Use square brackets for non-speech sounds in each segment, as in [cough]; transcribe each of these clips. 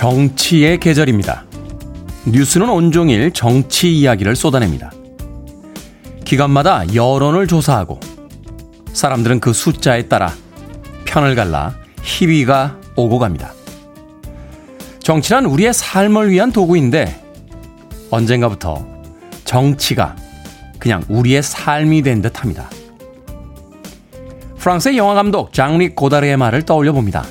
정치의 계절입니다. 뉴스는 온종일 정치 이야기를 쏟아냅니다. 기관마다 여론을 조사하고 사람들은 그 숫자에 따라 편을 갈라 희위가 오고 갑니다. 정치란 우리의 삶을 위한 도구인데 언젠가부터 정치가 그냥 우리의 삶이 된 듯 합니다. 프랑스의 영화 감독 장리 고다르의 말을 떠올려 봅니다.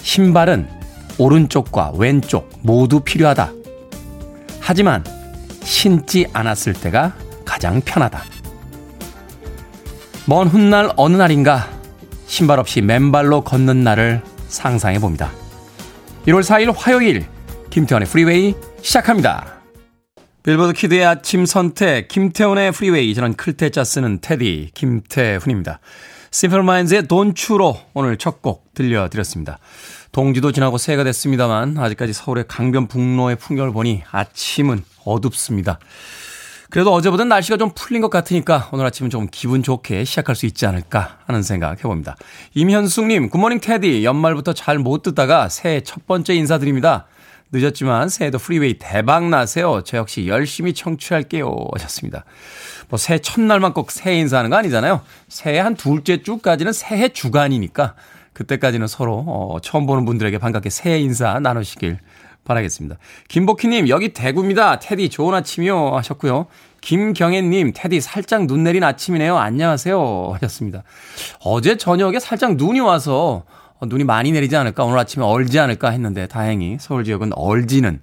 신발은 오른쪽과 왼쪽 모두 필요하다. 하지만 신지 않았을 때가 가장 편하다. 먼 훗날 어느 날인가 신발 없이 맨발로 걷는 날을 상상해 봅니다. 1월 4일 화요일 김태훈의 프리웨이 시작합니다. 빌보드 키드의 아침 선택 김태훈의 프리웨이 저는 클 태 자 쓰는 테디 김태훈입니다. 심플마인즈의 Don't You로 오늘 첫 곡 들려드렸습니다. 동지도 지나고 새해가 됐습니다만 아직까지 서울의 강변북로의 풍경을 보니 아침은 어둡습니다. 그래도 어제보다 날씨가 좀 풀린 것 같으니까 오늘 아침은 좀 기분 좋게 시작할 수 있지 않을까 하는 생각 해봅니다. 임현숙님, good morning 테디. 연말부터 잘 못 듣다가 새해 첫 번째 인사드립니다. 늦었지만 새해도 프리웨이 대박 나세요. 저 역시 열심히 청취할게요. 하셨습니다. 뭐 새해 첫날만 꼭 새해 인사하는 거 아니잖아요. 새해 한 둘째 주까지는 새해 주간이니까 그때까지는 서로 어, 처음 보는 분들에게 반갑게 새해 인사 나누시길 바라겠습니다. 김복희님 여기 대구입니다. 테디 좋은 아침이요 하셨고요. 김경애님 테디 살짝 눈 내린 아침이네요. 안녕하세요 하셨습니다. 어제 저녁에 살짝 눈이 와서 어, 눈이 많이 내리지 않을까 오늘 아침에 얼지 않을까 했는데 다행히 서울 지역은 얼지는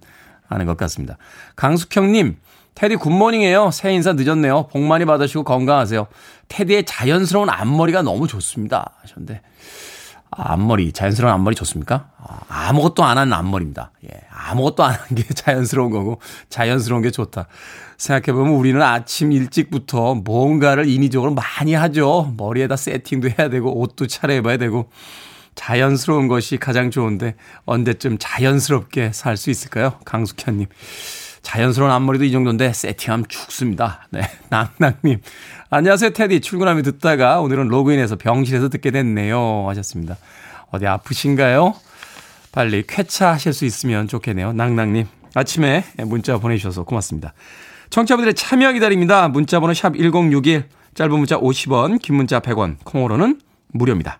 않은 것 같습니다. 강숙형님 테디 굿모닝이에요. 새해 인사 늦었네요. 복 많이 받으시고 건강하세요. 테디의 자연스러운 앞머리가 너무 좋습니다. 하셨는데 앞머리, 자연스러운 앞머리 좋습니까? 아, 아무것도 안 한 앞머리입니다. 예, 아무것도 안 한 게 [laughs] 자연스러운 거고, 자연스러운 게 좋다. 생각해보면 우리는 아침 일찍부터 뭔가를 인위적으로 많이 하죠. 머리에다 세팅도 해야 되고, 옷도 차려입어야 되고, 자연스러운 것이 가장 좋은데, 언제쯤 자연스럽게 살 수 있을까요? 강숙현님. 자연스러운 앞머리도 이 정도인데 세팅하면 죽습니다. 네. [laughs] 낭낭님. 안녕하세요, 테디. 출근하며 듣다가 오늘은 로그인해서 병실에서 듣게 됐네요. 하셨습니다. 어디 아프신가요? 빨리 쾌차하실 수 있으면 좋겠네요. 낭낭님. 아침에 문자 보내주셔서 고맙습니다. 청취자분들의 참여 기다립니다. 문자번호 샵 1061, 짧은 문자 50원, 긴 문자 100원, 콩으로는 무료입니다.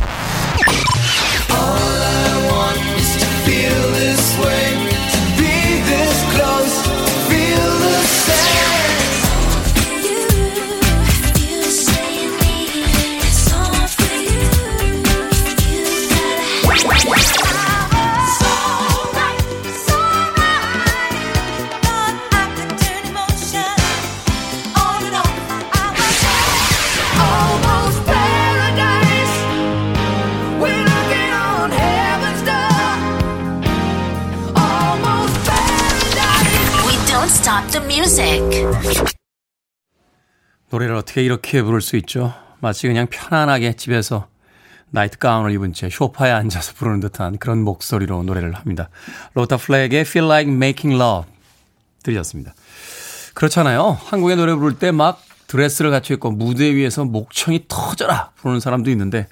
노래를 어떻게 이렇게 부를 수 있죠? 마치 그냥 편안하게 집에서 나이트 가운을 입은 채 쇼파에 앉아서 부르는 듯한 그런 목소리로 노래를 합니다. 로버타 플랙의 Feel Like Making Love 들렸습니다. 그렇잖아요. 한국의 노래 부를 때 막 드레스를 갖춰 입고 무대 위에서 목청이 터져라 부르는 사람도 있는데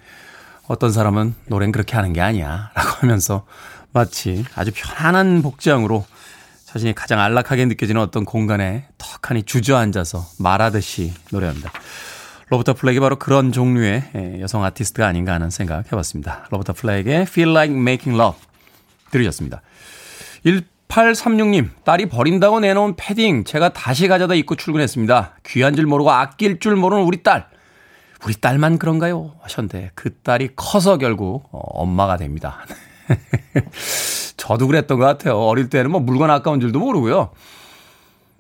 어떤 사람은 노래는 그렇게 하는 게 아니야 라고 하면서 마치 아주 편안한 복장으로 자신이 가장 안락하게 느껴지는 어떤 공간에 턱하니 주저앉아서 말하듯이 노래합니다. 로버타 플랙이 바로 그런 종류의 예, 여성 아티스트가 아닌가 하는 생각 해봤습니다. 로버타 플랙의 Feel Like Making Love 들으셨습니다. 1836님, 딸이 버린다고 내놓은 패딩 제가 다시 가져다 입고 출근했습니다. 귀한 줄 모르고 아낄 줄 모르는 우리 딸. 우리 딸만 그런가요? 하셨는데 그 딸이 커서 결국 어, 엄마가 됩니다. [laughs] 저도 그랬던 것 같아요. 어릴 때는 뭐 물건 아까운 줄도 모르고요.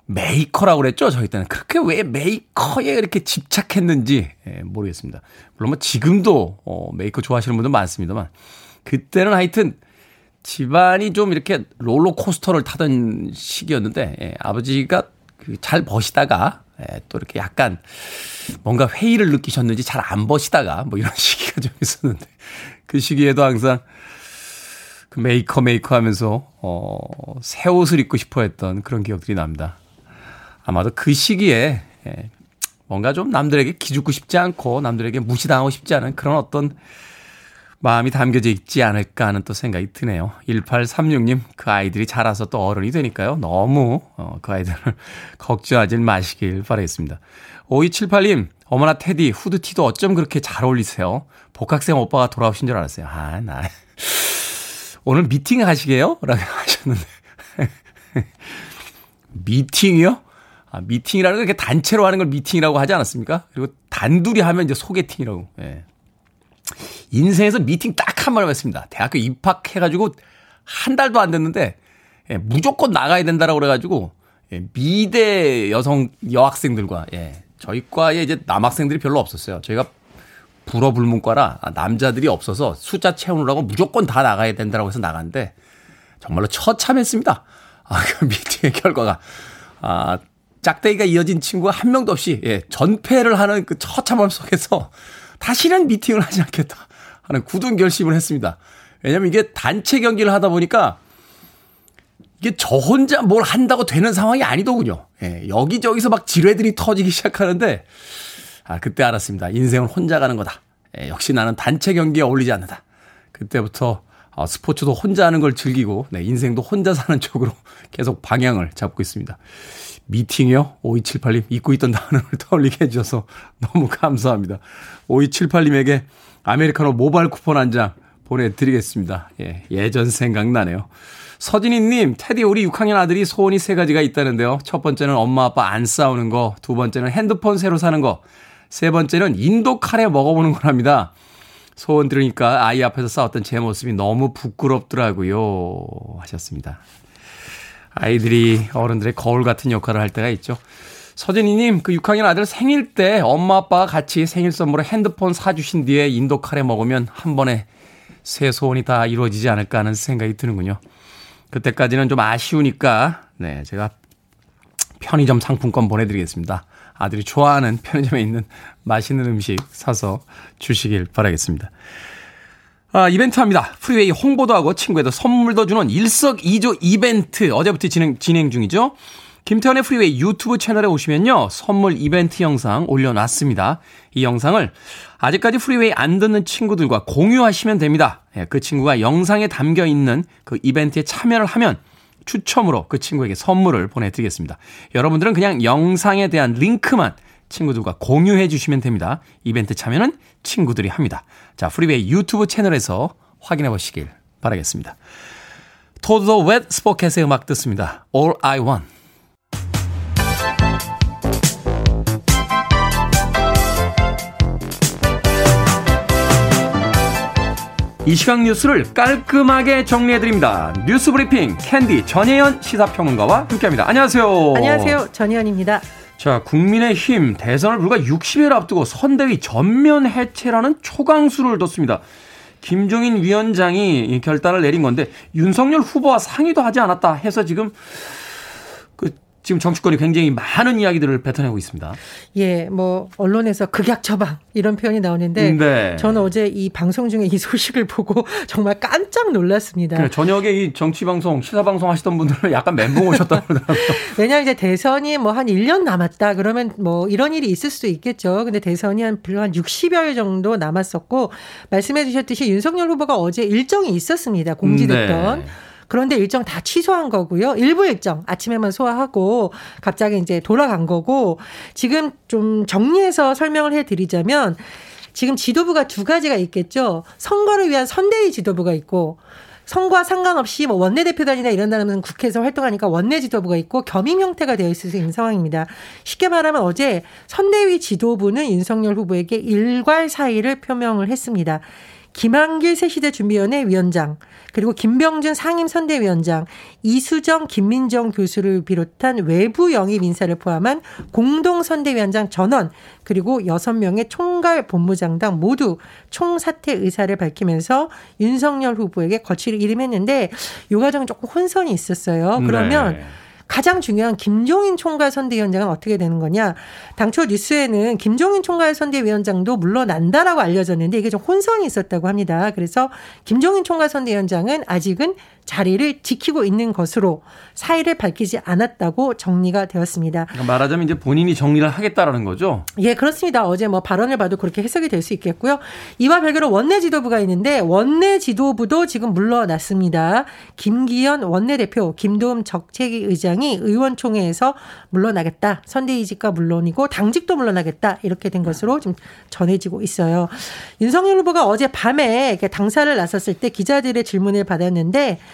메이커라고 그랬죠? 저희 때는. 그렇게 왜 메이커에 이렇게 집착했는지 예, 모르겠습니다. 물론 뭐 지금도 어, 메이커 좋아하시는 분들 많습니다만 그때는 하여튼 집안이 좀 이렇게 롤러코스터를 타던 시기였는데 예, 아버지가 그 잘 버시다가 예, 또 이렇게 약간 뭔가 회의를 느끼셨는지 잘 안 버시다가 뭐 이런 [laughs] 시기가 좀 있었는데 그 시기에도 항상 그 메이커 메이커 하면서 어, 새 옷을 입고 싶어 했던 그런 기억들이 납니다. 아마도 그 시기에 예, 뭔가 좀 남들에게 기죽고 싶지 않고 남들에게 무시당하고 싶지 않은 그런 어떤 마음이 담겨져 있지 않을까 하는 또 생각이 드네요. 1836님, 그 아이들이 자라서 또 어른이 되니까요. 너무, 어, 그 아이들을 [laughs] 걱정하지 마시길 바라겠습니다. 5278님, 어머나 테디, 후드티도 어쩜 그렇게 잘 어울리세요? 복학생 오빠가 돌아오신 줄 알았어요. 아, 나. 오늘 미팅 하시게요? 라고 [laughs] 하셨는데. [laughs] 미팅이요? 아, 미팅이라는 게 단체로 하는 걸 미팅이라고 하지 않았습니까? 그리고 단둘이 하면 이제 소개팅이라고. 예. 인생에서 미팅 딱 한 번을 했습니다. 대학교 입학해가지고 한 달도 안 됐는데 예, 무조건 나가야 된다라고 그래가지고 예, 미대 여성 여학생들과 예, 저희 과에 이제 남학생들이 별로 없었어요. 저희가 불어 불문과라 남자들이 없어서 숫자 채우느라고 무조건 다 나가야 된다라고 해서 나갔는데 정말로 처참했습니다. 아, 그 [laughs] 미팅의 결과가 아, 짝대기가 이어진 친구가 한 명도 없이 예, 전패를 하는 그 처참함 속에서 다시는 미팅을 하지 않겠다 하는 굳은 결심을 했습니다. 왜냐면 이게 단체 경기를 하다 보니까 이게 저 혼자 뭘 한다고 되는 상황이 아니더군요. 예, 여기저기서 막 지뢰들이 터지기 시작하는데, 아, 그때 알았습니다. 인생은 혼자 가는 거다. 예, 역시 나는 단체 경기에 어울리지 않는다. 그때부터 어, 스포츠도 혼자 하는 걸 즐기고, 네, 인생도 혼자 사는 [laughs] 쪽으로 계속 방향을 잡고 있습니다. 미팅이요? 5278님, 잊고 있던 단어를 [laughs] 떠올리게 해주셔서 너무 감사합니다. 5278님에게 아메리카노 모바일 쿠폰 한 장 보내드리겠습니다. 예, 예전 생각나네요. 서진희님, 테디 우리 6학년 아들이 소원이 세 가지가 있다는데요. 첫 번째는 엄마 아빠 안 싸우는 거, 두 번째는 핸드폰 새로 사는 거, 세 번째는 인도 카레 먹어보는 거랍니다. 소원 들으니까 아이 앞에서 싸웠던 제 모습이 너무 부끄럽더라고요. 하셨습니다. 아이들이 어른들의 거울 같은 역할을 할 때가 있죠. 서진이님, 그 6학년 아들 생일 때 엄마 아빠가 같이 생일 선물로 핸드폰 사주신 뒤에 인도 카레 먹으면 한 번에 새 소원이 다 이루어지지 않을까 하는 생각이 드는군요. 그때까지는 좀 아쉬우니까, 네, 제가 편의점 상품권 보내드리겠습니다. 아들이 좋아하는 편의점에 있는 맛있는 음식 사서 주시길 바라겠습니다. 아, 이벤트 합니다. 프리웨이 홍보도 하고 친구에도 선물도 주는 일석이조 이벤트 어제부터 진행, 진행 중이죠. 김태훈의 프리웨이 유튜브 채널에 오시면요. 선물 이벤트 영상 올려놨습니다. 이 영상을 아직까지 프리웨이 안 듣는 친구들과 공유하시면 됩니다. 예, 그 친구가 영상에 담겨 있는 그 이벤트에 참여를 하면 추첨으로 그 친구에게 선물을 보내드리겠습니다. 여러분들은 그냥 영상에 대한 링크만 친구들과 공유해 주시면 됩니다. 이벤트 참여는 친구들이 합니다. 자, Freeway 유튜브 채널에서 확인해 보시길 바라겠습니다. Toad the Wet Sprocket의 음악 듣습니다. All I Want. 이 시각 뉴스를 깔끔하게 정리해드립니다. 뉴스 브리핑 캔디 전예현 시사평론가와 함께합니다. 안녕하세요. 안녕하세요. 전예현입니다. 자, 국민의힘 대선을 불과 60일 앞두고 선대위 전면 해체라는 초강수를 뒀습니다. 김종인 위원장이 결단을 내린 건데 윤석열 후보와 상의도 하지 않았다 해서 지금 그 지금 정치권이 굉장히 많은 이야기들을 뱉어내고 있습니다. 예, 뭐 언론에서 극약 처방 이런 표현이 나오는데 네. 저는 어제 이 방송 중에 이 소식을 보고 [laughs] 정말 깜짝 놀랐습니다. 그래, 저녁에 이 정치 방송, 시사 방송 하시던 분들은 약간 멘붕 오셨다고 그러더라고요. [laughs] 왜냐하면 이제 대선이 뭐 한 1년 남았다 그러면 뭐 이런 일이 있을 수도 있겠죠. 근데 대선이 한 불과 한 60여일 정도 남았었고 말씀해 주셨듯이 윤석열 후보가 어제 일정이 있었습니다. 공지됐던. 네. 그런데 일정 다 취소한 거고요. 일부 일정 아침에만 소화하고 갑자기 이제 돌아간 거고 지금 좀 정리해서 설명을 해 드리자면 지금 지도부가 두 가지가 있겠죠. 선거를 위한 선대위 지도부가 있고 선거와 상관없이 뭐 원내대표단이나 이런 데는 국회에서 활동하니까 원내 지도부가 있고 겸임 형태가 되어 있을 수 있는 상황입니다. 쉽게 말하면 어제 선대위 지도부는 윤석열 후보에게 일괄 사의를 표명을 했습니다. 김한길 새시대 준비위원회 위원장, 그리고 김병준 상임선대위원장, 이수정, 김민정 교수를 비롯한 외부 영입 인사를 포함한 공동선대위원장 전원, 그리고 6명의 총괄 본부장당 모두 총사퇴 의사를 밝히면서 윤석열 후보에게 거취를 이름했는데 이 과정은 조금 혼선이 있었어요. 그러면 네. 가장 중요한 김종인 총괄 선대위원장은 어떻게 되는 거냐. 당초 뉴스에는 김종인 총괄 선대위원장도 물러난다라고 알려졌는데 이게 좀 혼선이 있었다고 합니다. 그래서 김종인 총괄 선대위원장은 아직은 자리를 지키고 있는 것으로 사의를 밝히지 않았다고 정리가 되었습니다. 그러니까 말하자면 이제 본인이 정리를 하겠다라는 거죠. 예, 그렇습니다. 어제 뭐 발언을 봐도 그렇게 해석이 될 수 있겠고요. 이와 별개로 원내 지도부가 있는데 원내 지도부도 지금 물러났습니다. 김기현 원내대표, 김도움 적체기 의장이 의원총회에서 물러나겠다. 선대위직과 물론이고 당직도 물러나겠다. 이렇게 된 것으로 지금 전해지고 있어요. 윤석열 후보가 어제 밤에 당사를 나섰을 때 기자들의 질문을 받았는데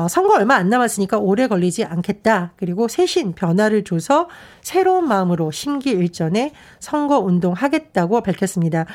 어, 선거 얼마 안 남았으니까 오래 걸리지 않겠다. 그리고 새신 변화를 줘서 새로운 마음으로 심기일전에 선거 운동하겠다고 밝혔습니다.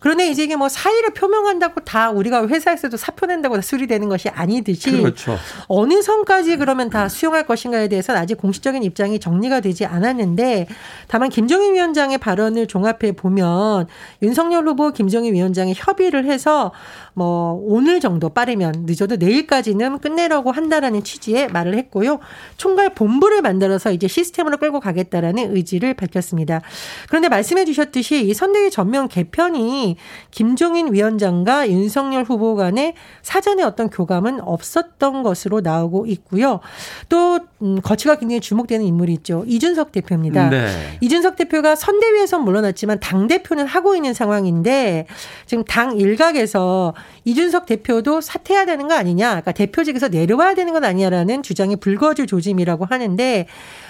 그런데 이제 이게 뭐 사의를 표명한다고 다 우리가 회사에서도 사표 낸다고 다 수리되는 것이 아니듯이 그렇죠. 어느 선까지 그러면 다 수용할 것인가에 대해서는 아직 공식적인 입장이 정리가 되지 않았는데 다만 김정인 위원장의 발언을 종합해 보면 윤석열 후보 김정인 위원장이 협의를 해서 뭐 오늘 정도 빠르면 늦어도 내일까지는 끝내려고 한다라는 취지의 말을 했고요. 총괄 본부를 만들어서 이제 시스템으로 끌고 가겠다라는 의지를 밝혔습니다. 그런데 말씀해 주셨듯이 이 선대위 전면 개편이 김종인 위원장과 윤석열 후보 간에 사전에 어떤 교감은 없었던 것으로 나오고 있고요. 또 음, 거치가 굉장히 주목되는 인물이 있죠. 이준석 대표입니다. 네. 이준석 대표가 선대위에서 물러났지만 당 대표는 하고 있는 상황인데 지금 당 일각에서 이준석 대표도 사퇴해야 되는 거 아니냐, 그러니까 대표직에서 내려 와야 되는 건 아니냐라는 주장이 불거질 조짐이라고 하는데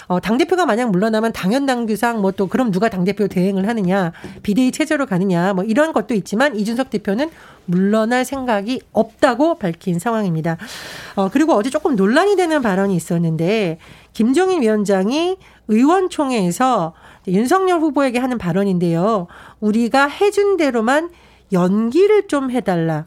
어, 당대표가 만약 물러나면 당연 당규상 뭐 또 그럼 누가 당대표 대행을 하느냐, 비대위 체제로 가느냐, 뭐 이런 것도 있지만 이준석 대표는 물러날 생각이 없다고 밝힌 상황입니다. 어, 그리고 어제 조금 논란이 되는 발언이 있었는데 김정인 위원장이 의원총회에서 윤석열 후보에게 하는 발언인데요. 우리가 해준 대로만 연기를 좀 해달라.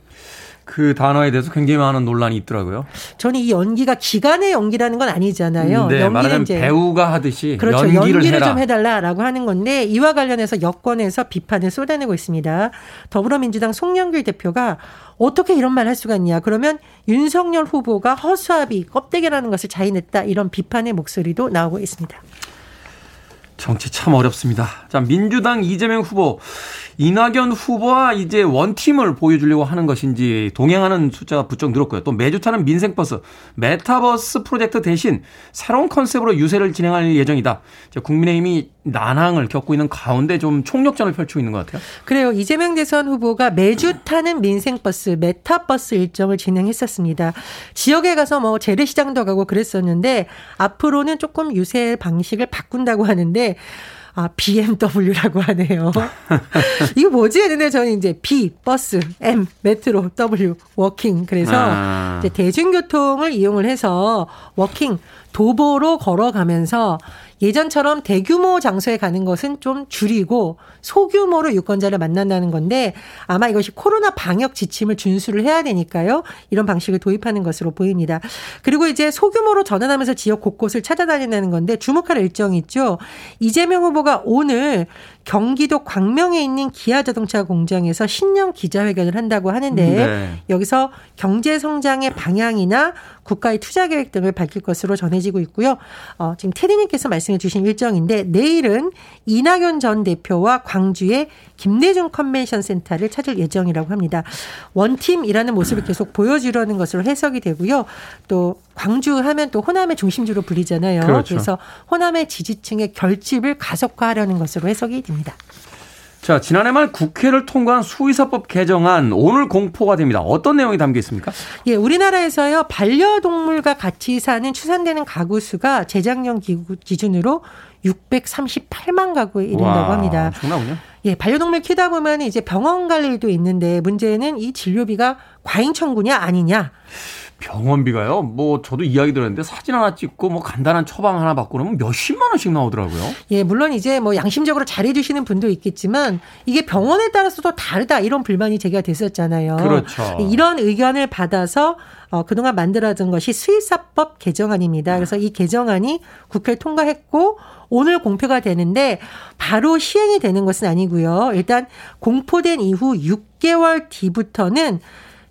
그 단어에 대해서 굉장히 많은 논란이 있더라고요. 저는 이 연기가 기간의 연기라는 건 아니잖아요. 네, 연기는 이제 배우가 하듯이 그렇죠. 연기를, 연기를 좀 해달라라고 하는 건데 이와 관련해서 여권에서 비판을 쏟아내고 있습니다. 더불어민주당 송영길 대표가 어떻게 이런 말 할 수가 있냐. 그러면 윤석열 후보가 허수아비 껍데기라는 것을 자인했다. 이런 비판의 목소리도 나오고 있습니다. 정치 참 어렵습니다. 자, 민주당 이재명 후보 이낙연 후보와 이제 원팀을 보여주려고 하는 것인지 동행하는 숫자가 부쩍 늘었고요. 또 매주 타는 민생버스, 메타버스 프로젝트 대신 새로운 컨셉으로 유세를 진행할 예정이다. 국민의힘이 난항을 겪고 있는 가운데 좀 총력전을 펼치고 있는 것 같아요. 그래요. 이재명 대선 후보가 매주 타는 민생버스, 메타버스 일정을 진행했었습니다. 지역에 가서 뭐 재래시장도 가고 그랬었는데 앞으로는 조금 유세 방식을 바꾼다고 하는데 아, BMW라고 하네요. [laughs] 이거 뭐지? 했는데 저는 이제 B, 버스, M, metro, W, walking. 그래서 아. 이제 대중교통을 이용을 해서 워킹, 도보로 걸어가면서 예전처럼 대규모 장소에 가는 것은 좀 줄이고 소규모로 유권자를 만난다는 건데 아마 이것이 코로나 방역 지침을 준수를 해야 되니까요. 이런 방식을 도입하는 것으로 보입니다. 그리고 이제 소규모로 전환하면서 지역 곳곳을 찾아다닌다는 건데 주목할 일정이 있죠. 이재명 후보가 오늘 경기도 광명에 있는 기아 자동차 공장에서 신년 기자회견을 한다고 하는데 네. 여기서 경제 성장의 방향이나 국가의 투자 계획 등을 밝힐 것으로 전해지고 있고요. 어, 지금 테디님께서 말씀해 주신 일정인데 내일은 이낙연 전 대표와 광주의 김대중 컨벤션 센터를 찾을 예정이라고 합니다. 원팀이라는 모습을 계속 보여주려는 것으로 해석이 되고요. 또 광주 하면 또 호남의 중심지로 불리잖아요. 그렇죠. 그래서 호남의 지지층의 결집을 가속화하려는 것으로 해석이 됩니다. 자, 지난해 말 국회를 통과한 수의사법 개정안 오늘 공포가 됩니다. 어떤 내용이 담겨 있습니까? 예, 우리나라에서요. 반려동물과 같이 사는 추산되는 가구 수가 재작년 기준으로 638만 가구에 이른다고 합니다. 정나군요. 예, 반려동물 키다 보면 이제 병원 갈 일도 있는데 문제는 이 진료비가 과잉 청구냐 아니냐. 병원비가요? 뭐 저도 이야기 들었는데 사진 하나 찍고 뭐 간단한 처방 하나 받고 그러면 몇십만 원씩 나오더라고요. 예, 물론 이제 뭐 양심적으로 잘해 주시는 분도 있겠지만 이게 병원에 따라서도 다르다 이런 불만이 제기가 됐었잖아요. 그렇죠. 이런 의견을 받아서 어, 그동안 만들어진 것이 수의사법 개정안입니다. 그래서 이 개정안이 국회를 통과했고 오늘 공표가 되는데 바로 시행이 되는 것은 아니고요. 일단 공포된 이후 6개월 뒤부터는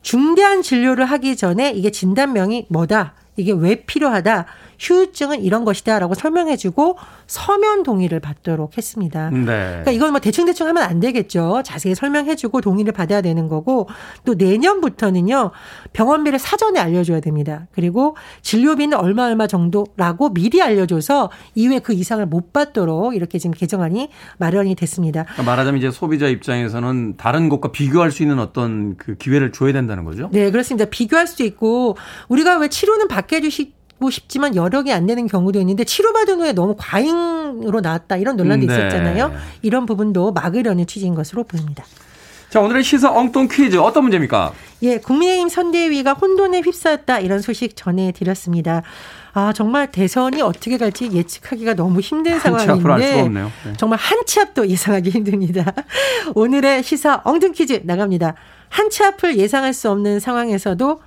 중대한 진료를 하기 전에 이게 진단명이 뭐다. 이게 왜 필요하다. 휴유증은 이런 것이다라고 설명해주고 서면 동의를 받도록 했습니다. 네. 그러니까 이건 뭐 대충 대충 하면 안 되겠죠. 자세히 설명해주고 동의를 받아야 되는 거고 또 내년부터는요 병원비를 사전에 알려줘야 됩니다. 그리고 진료비는 얼마 얼마 정도라고 미리 알려줘서 이후에 그 이상을 못 받도록 이렇게 지금 개정안이 마련이 됐습니다. 그러니까 말하자면 이제 소비자 입장에서는 다른 곳과 비교할 수 있는 어떤 그 기회를 줘야 된다는 거죠. 네, 그렇습니다. 비교할 수도 있고 우리가 왜 치료는 받게 해주시 고 싶지만 여력이 안 되는 경우도 있는데 치료받은 후에 너무 과잉으로 나왔다 이런 논란도 네. 있었잖아요. 이런 부분도 막으려는 취지인 것으로 보입니다. 자, 오늘의 시사 엉뚱 퀴즈 어떤 문제입니까? 예, 국민의힘 선대위가 혼돈에 휩싸였다 이런 소식 전해드렸습니다. 아, 정말 대선이 어떻게 갈지 예측하기가 너무 힘든 상황인데 네. 정말 한 치 앞도 예상하기 힘듭니다. [laughs] 오늘의 시사 엉뚱 퀴즈 나갑니다. 한 치 앞을 예상할 수 없는 상황에서도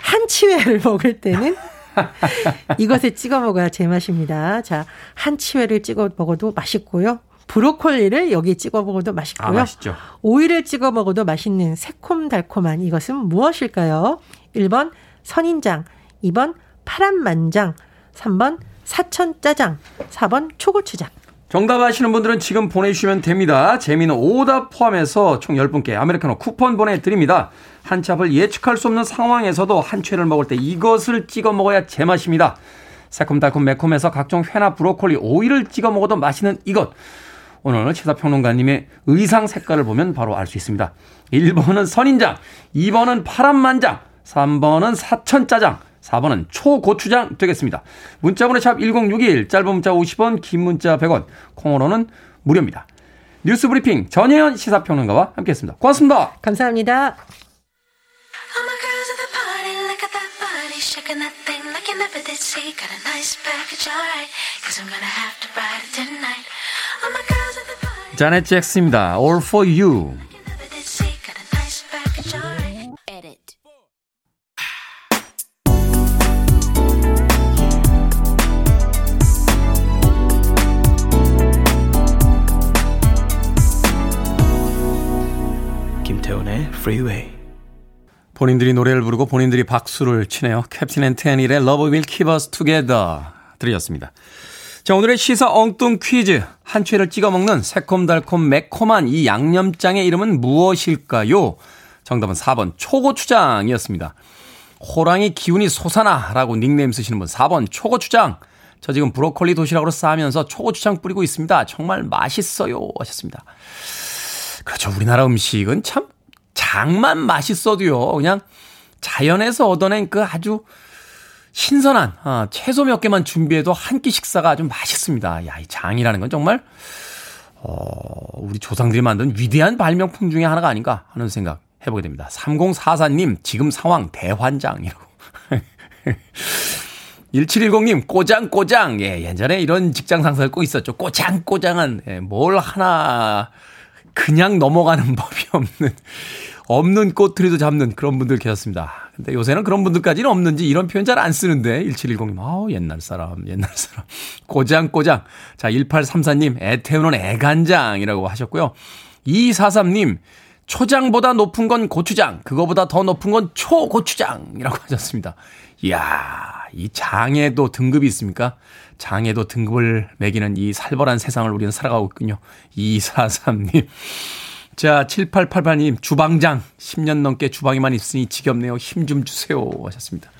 한치회를 먹을 때는 [laughs] [laughs] 이것에 찍어 먹어야 제맛입니다. 자, 한치회를 찍어 먹어도 맛있고요. 브로콜리를 여기 찍어 먹어도 맛있고요. 아, 맛있죠. 오이를 찍어 먹어도 맛있는 새콤달콤한 이것은 무엇일까요? 1번 선인장, 2번 파란만장, 3번 사천짜장, 4번 초고추장. 정답 아시는 분들은 지금 보내주시면 됩니다. 재미는 오답 포함해서 총 10분께 아메리카노 쿠폰 보내드립니다. 한치 앞을 예측할 수 없는 상황에서도 한 채를 먹을 때 이것을 찍어 먹어야 제맛입니다. 새콤달콤 매콤해서 각종 회나 브로콜리, 오이를 찍어 먹어도 맛있는 이것. 오늘 시사평론가님의 의상 색깔을 보면 바로 알 수 있습니다. 1번은 선인장, 2번은 파란만장, 3번은 사천짜장, 4번은 초고추장 되겠습니다. 문자번호 샵 1061, 짧은 문자 50원, 긴 문자 100원, 콩으로는 무료입니다. 뉴스 브리핑 전혜연 시사평론가와 함께했습니다. 고맙습니다. 감사합니다. 자넷 잭스입니다. All for you. 김태훈의 Freeway. 본인들이 노래를 부르고 본인들이 박수를 치네요. Captain & Tennille의 Love Will Keep Us Together 들으셨습니다. 자, 오늘의 시사 엉뚱 퀴즈. 한치를 찍어 먹는 새콤달콤 매콤한 이 양념장의 이름은 무엇일까요? 정답은 4번 초고추장이었습니다. 호랑이 기운이 솟아나라고 닉네임 쓰시는 분 4번 초고추장. 저 지금 브로콜리 도시락으로 싸면서 초고추장 뿌리고 있습니다. 정말 맛있어요 하셨습니다. 그렇죠. 우리나라 음식은 참 장만 맛있어도요. 그냥 자연에서 얻어낸 그 아주 신선한 아, 채소 몇 개만 준비해도 한 끼 식사가 아주 맛있습니다. 야, 이 장이라는 건 정말 어, 우리 조상들이 만든 위대한 발명품 중에 하나가 아닌가 하는 생각 해보게 됩니다. 3044님, 지금 상황 대환장이라고. [laughs] 1710님, 꼬장꼬장. 예, 예전에 이런 직장 상사를 꼭 있었죠. 꼬장꼬장한, 예, 뭘 하나, 그냥 넘어가는 [laughs] 법이 없는, 없는 꼬투리도 잡는 그런 분들 계셨습니다. 근데 요새는 그런 분들까지는 없는지 이런 표현 잘 안 쓰는데 1710님 아우 옛날 사람 옛날 사람. 고장고장. 자 1834님 애 태우는 애간장이라고 하셨고요. 2243님 초장보다 높은 건 고추장 그거보다 더 높은 건 초고추장이라고 하셨습니다. 이야 이 장에도 등급이 있습니까 장에도 등급을 매기는 이 살벌한 세상을 우리는 살아가고 있군요 2243님 자, 7888님, 주방장. 10년 넘게 주방에만 있으니 지겹네요. 힘 좀 주세요. 하셨습니다.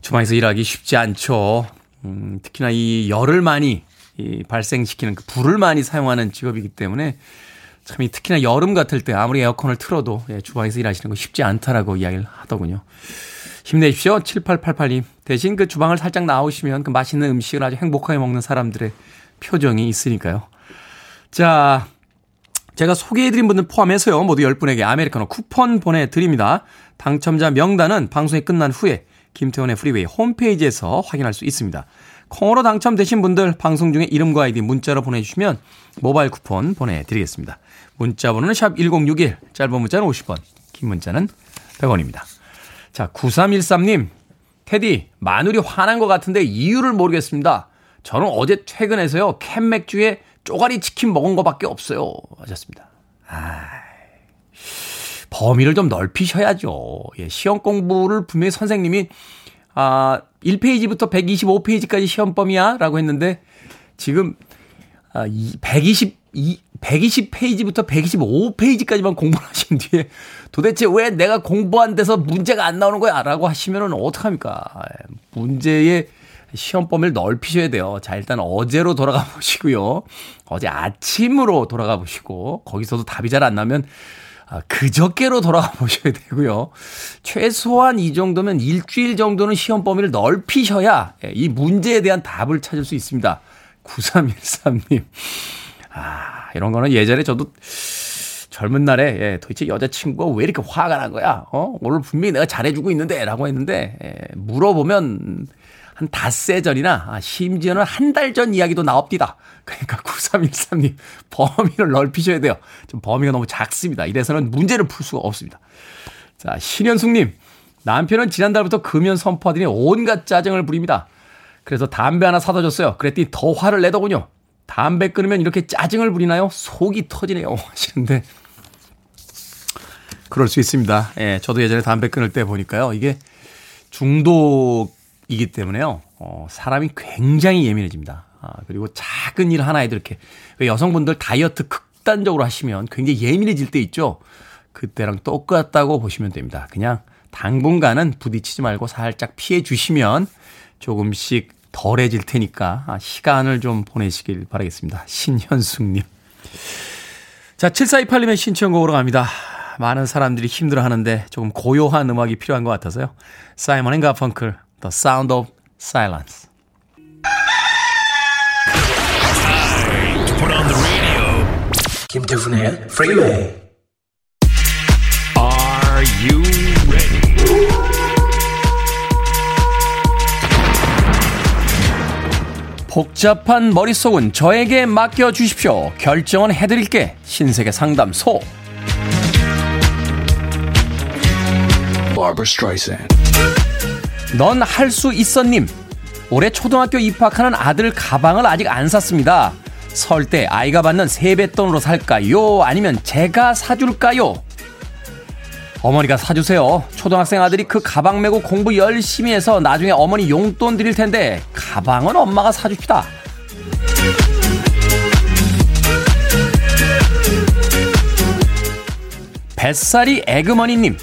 주방에서 일하기 쉽지 않죠. 음, 특히나 이 열을 많이 이 발생시키는 그 불을 많이 사용하는 직업이기 때문에 참 이 특히나 여름 같을 때 아무리 에어컨을 틀어도 예, 주방에서 일하시는 거 쉽지 않다라고 이야기를 하더군요. 힘내십시오. 7888님. 대신 그 주방을 살짝 나오시면 그 맛있는 음식을 아주 행복하게 먹는 사람들의 표정이 있으니까요. 자, 제가 소개해드린 분들 포함해서요. 모두 10분에게 아메리카노 쿠폰 보내드립니다. 당첨자 명단은 방송이 끝난 후에 김태훈의 Freeway 홈페이지에서 확인할 수 있습니다. 콩으로 당첨되신 분들 방송 중에 이름과 아이디 문자로 보내주시면 모바일 쿠폰 보내드리겠습니다. 문자 번호는 샵 1061, 짧은 문자는 50원, 긴 문자는 100원입니다. 자, 9313님, 테디, 마누리 화난 것 같은데 이유를 모르겠습니다. 저는 어제 퇴근해서요, 캔 맥주에 쪼가리 치킨 먹은 거밖에 없어요. 하셨습니다. 아, 범위를 좀 넓히셔야죠. 예, 시험 공부를 분명히 선생님이 아, 1페이지부터 125페이지까지 시험 범위야? 라고 했는데, 지금, 아, 120, 120페이지부터 125페이지까지만 공부를 하신 뒤에 도대체 왜 내가 공부한 데서 문제가 안 나오는 거야? 라고 하시면은 어떡합니까? 예, 문제의 시험 범위를 넓히셔야 돼요. 자, 일단 어제로 돌아가 보시고요. 어제 아침으로 돌아가 보시고, 거기서도 답이 잘 안 나면 아, 그저께로 돌아가 보셔야 되고요. 최소한 이 정도면 일주일 정도는 시험 범위를 넓히셔야 예, 이 문제에 대한 답을 찾을 수 있습니다. 9313님. 아, 이런 거는 예전에 저도 젊은 날에 예, 도대체 여자친구가 왜 이렇게 화가 난 거야? 어? 오늘 분명히 내가 잘해주고 있는데 라고 했는데 예, 물어보면 한 닷새 전이나 아, 심지어는 한 달 전 이야기도 나옵니다. 그러니까 9313님 범위를 넓히셔야 돼요. 좀 범위가 너무 작습니다. 이래서는 문제를 풀 수가 없습니다. 자, 신현숙님. 남편은 지난달부터 금연 선포하더니 온갖 짜증을 부립니다. 그래서 담배 하나 사다 줬어요. 그랬더니 더 화를 내더군요. 담배 끊으면 이렇게 짜증을 부리나요? 속이 터지네요. [laughs] 하시는데. 그럴 수 있습니다. 예, 저도 예전에 담배 끊을 때 보니까요. 이게 중독 이기 때문에요. 어, 사람이 굉장히 예민해집니다. 아, 그리고 작은 일 하나에도 이렇게 여성분들 다이어트 극단적으로 하시면 굉장히 예민해질 때 있죠. 그때랑 똑같다고 보시면 됩니다. 그냥 당분간은 부딪히지 말고 살짝 피해 주시면 조금씩 덜해질 테니까 아, 시간을 좀 보내시길 바라겠습니다. 신현숙님. 자, 7428님의 신청곡으로 갑니다. 많은 사람들이 힘들어 하는데 조금 고요한 음악이 필요한 것 같아서요. Simon & Garfunkel, The Sound of Silence. Put on the radio. 김태훈의 Freeway. Are you 복잡한 머릿속은 저에게 맡겨주십시오. 결정은 해드릴게. 신세계 상담소. Barbara Streisand. 넌할 수 있어님. 올해 초등학교 입학하는 아들 가방을 아직 안 샀습니다. 설 때 아이가 받는 세뱃돈으로 살까요? 아니면 제가 사줄까요? 어머니가 사주세요. 초등학생 아들이 그 가방 메고 공부 열심히 해서 나중에 어머니 용돈 드릴 텐데 가방은 엄마가 사줍시다. 뱃살이 에그머니님.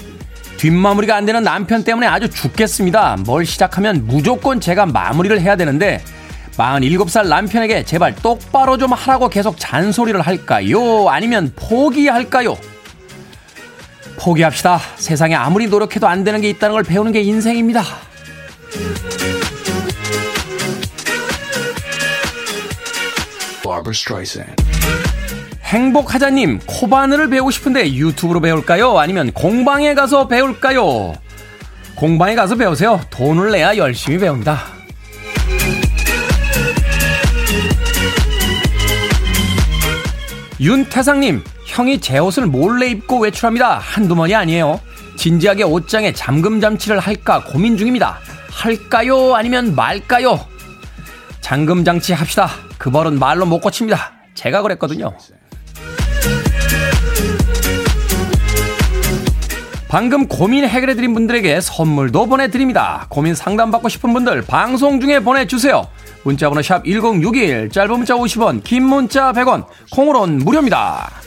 뒷마무리가 안 되는 남편 때문에 아주 죽겠습니다. 뭘 시작하면 무조건 제가 마무리를 해야 되는데 47살 남편에게 제발 똑바로 좀 하라고 계속 잔소리를 할까요? 아니면 포기할까요? 포기합시다. 세상에 아무리 노력해도 안 되는 게 있다는 걸 배우는 게 인생입니다. 행복하자님, 코바늘을 배우고 싶은데 유튜브로 배울까요? 아니면 공방에 가서 배울까요? 공방에 가서 배우세요. 돈을 내야 열심히 배웁니다. 윤태상님, 형이 제 옷을 몰래 입고 외출합니다. 한두 번이 아니에요. 진지하게 옷장에 잠금 장치를 할까 고민 중입니다. 할까요? 아니면 말까요? 잠금 장치 합시다. 그 벌은 말로 못 고칩니다. 제가 그랬거든요. 방금 고민 해결해드린 분들에게 선물도 보내드립니다. 고민 상담받고 싶은 분들 방송 중에 보내주세요. 문자번호 샵 1061, 짧은 문자 50원, 긴 문자 100원, 콩으로는 무료입니다.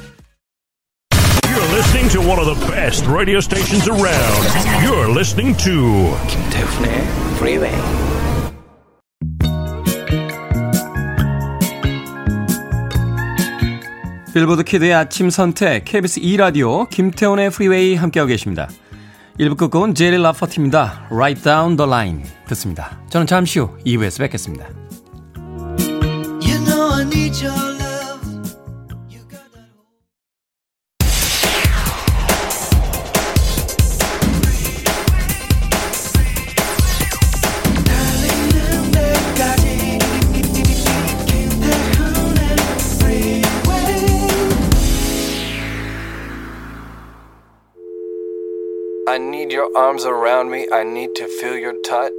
Listening to one of the best radio stations around. You're listening to 김태훈의 Freeway. 빌보드 kid의 아침 선택 KBS 2 라디오 김태훈의 Freeway 함께하고 계십니다. 1부 끝곡은 제리 라퍼티입니다. Right Down the Line 듣습니다. 저는 잠시 후 2부에서 뵙겠습니다. You know your arms around me. I need to feel your touch.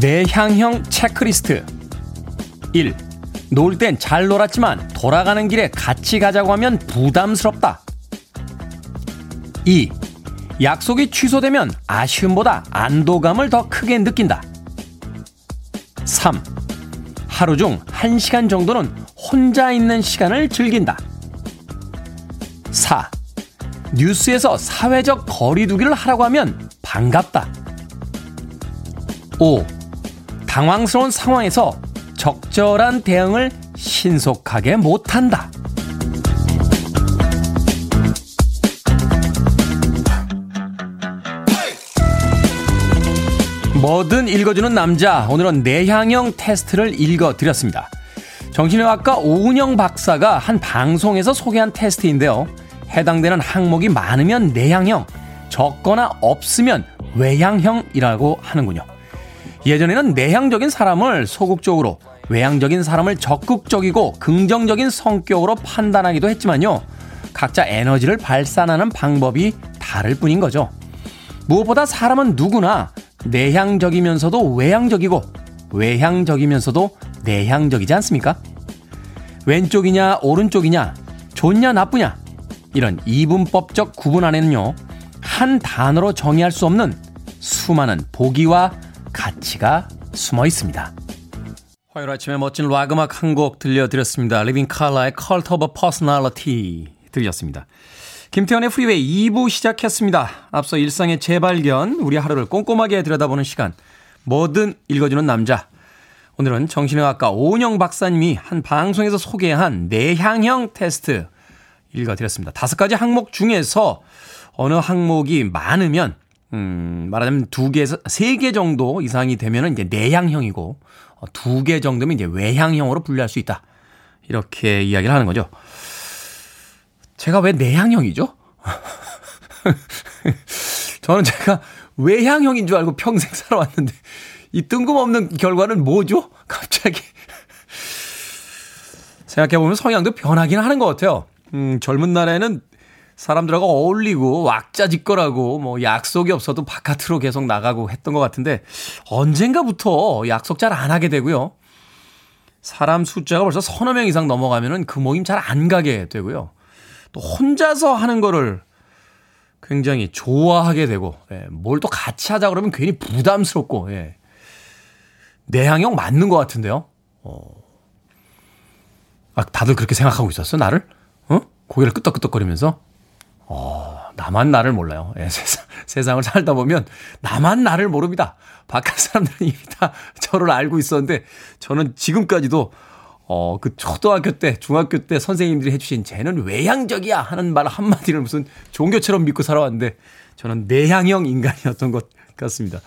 내 향형 체크리스트 1. 놀 땐 잘 놀았지만 돌아가는 길에 같이 가자고 하면 부담스럽다. 2. 약속이 취소되면 아쉬움보다 안도감을 더 크게 느낀다. 3. 하루 중 1시간 정도는 혼자 있는 시간을 즐긴다. 4. 뉴스에서 사회적 거리두기를 하라고 하면 반갑다. 5. 당황스러운 상황에서 적절한 대응을 신속하게 못한다. 뭐든 읽어주는 남자. 오늘은 내향형 테스트를 읽어드렸습니다. 정신의학과 오은영 박사가 한 방송에서 소개한 테스트인데요. 해당되는 항목이 많으면 내향형, 적거나 없으면 외향형이라고 하는군요. 예전에는 내향적인 사람을 소극적으로, 외향적인 사람을 적극적이고 긍정적인 성격으로 판단하기도 했지만요. 각자 에너지를 발산하는 방법이 다를 뿐인 거죠. 무엇보다 사람은 누구나 내향적이면서도 외향적이고 외향적이면서도 내향적이지 않습니까? 왼쪽이냐 오른쪽이냐 좋냐 나쁘냐 이런 이분법적 구분 안에는요 한 단어로 정의할 수 없는 수많은 보기와 가치가 숨어 있습니다. 화요일 아침에 멋진 락 음악 한 곡 들려드렸습니다. 리빙 칼라의 Cult of Personality 들렸습니다. 김태훈의 Freeway 2부 시작했습니다. 앞서 일상의 재발견, 우리 하루를 꼼꼼하게 들여다보는 시간, 뭐든 읽어주는 남자. 오늘은 정신의학과 오은영 박사님이 한 방송에서 소개한 내향형 테스트 읽어드렸습니다. 다섯 가지 항목 중에서 어느 항목이 많으면, 음, 말하자면 두 개에서 세 개 정도 이상이 되면 이제 내향형이고, 어, 두개 정도면 이제 외향형으로 분류할 수 있다. 이렇게 이야기를 하는 거죠. 제가 왜 내향형이죠? [laughs] 저는 제가 외향형인 줄 알고 평생 살아왔는데 이 뜬금없는 결과는 뭐죠? 갑자기 생각해보면 성향도 변하긴 하는 것 같아요. 음, 젊은 날에는 사람들하고 어울리고 왁자지껄하고 뭐 약속이 없어도 바깥으로 계속 나가고 했던 것 같은데 언젠가부터 약속 잘 안 하게 되고요. 사람 숫자가 벌써 서너 명 이상 넘어가면은 그 모임 잘 안 가게 되고요. 또 혼자서 하는 거를 굉장히 좋아하게 되고 예, 뭘 또 같이 하자 그러면 괜히 부담스럽고 예. 내향형 맞는 것 같은데요. 어. 아, 다들 그렇게 생각하고 있었어 나를? 어? 고개를 끄덕끄덕거리면서 어, 나만 나를 몰라요. 예, [laughs] 세상, 세상을 살다 보면 나만 나를 모릅니다. 바깥 사람들은 이미 다 저를 알고 있었는데 저는 지금까지도 어, 그 초등학교 때, 중학교 때 선생님들이 해주신 쟤는 외향적이야 하는 말 한마디를 무슨 종교처럼 믿고 살아왔는데 저는 내향형 인간이었던 것 같습니다.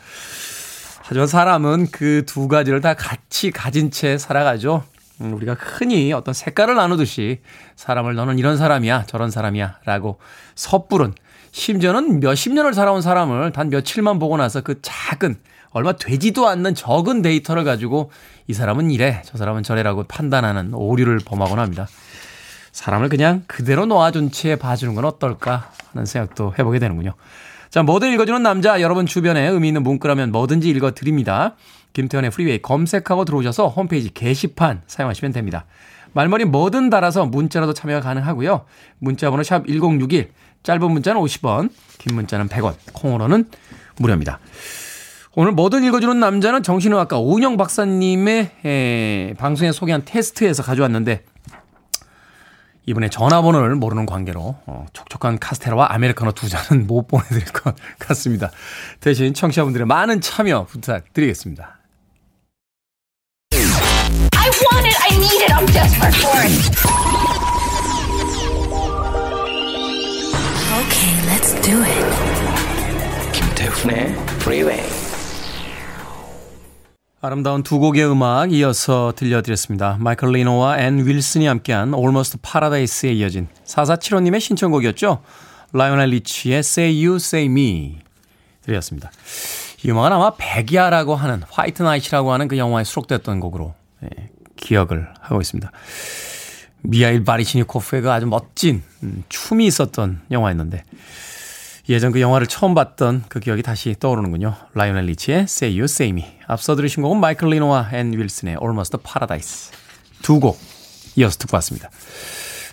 하지만 사람은 그 두 가지를 다 같이 가진 채 살아가죠. 음, 우리가 흔히 어떤 색깔을 나누듯이 사람을 너는 이런 사람이야, 저런 사람이야 라고 섣부른 심지어는 몇십 년을 살아온 사람을 단 며칠만 보고 나서 그 작은 얼마 되지도 않는 적은 데이터를 가지고 이 사람은 이래, 저 사람은 저래라고 판단하는 오류를 범하곤 합니다. 사람을 그냥 그대로 놓아준 채 봐주는 건 어떨까 하는 생각도 해보게 되는군요. 자, 뭐든 읽어주는 남자, 여러분 주변에 의미 있는 문구라면 뭐든지 읽어드립니다. 김태훈의 Freeway 검색하고 들어오셔서 홈페이지 게시판 사용하시면 됩니다. 말머리 뭐든 달아서 문자라도 참여가 가능하고요. 문자번호 샵 1061, 짧은 문자는 50원, 긴 문자는 100원, 콩으로는 무료입니다. 오늘 뭐든 읽어주는 남자는 정신의학과 오은영 박사님의 에, 방송에 소개한 테스트에서 가져왔는데 이번에 전화번호를 모르는 관계로 어, 촉촉한 카스테라와 아메리카노 두 잔은 못 보내드릴 것 [laughs] 같습니다. 대신 청취자분들의 많은 참여 부탁드리겠습니다. I want it, I need it, I'm desperate for it. Okay, let's do it. 김태훈의 Freeway. 아름다운 두 곡의 음악 이어서 들려드렸습니다. 마이클 리노와 앤 윌슨이 함께한 Almost Paradise에 이어진 4475님의 신청곡이었죠. 라이오넬 리치의 Say You Say Me 들렸습니다. 이 음악은 아마 백야라고 하는 White Night라고 하는 그 영화에 수록됐던 곡으로 네, 기억을 하고 있습니다. 미하일 바리시니코프의 그 아주 멋진 음, 춤이 있었던 영화였는데 예전 그 영화를 처음 봤던 그 기억이 다시 떠오르는군요. 라이오넬 리치의 Say You Say Me. 앞서 들으신 곡은 마이클 리노와 앤 윌슨의 Almost Paradise 두 곡 이어서 듣고 왔습니다.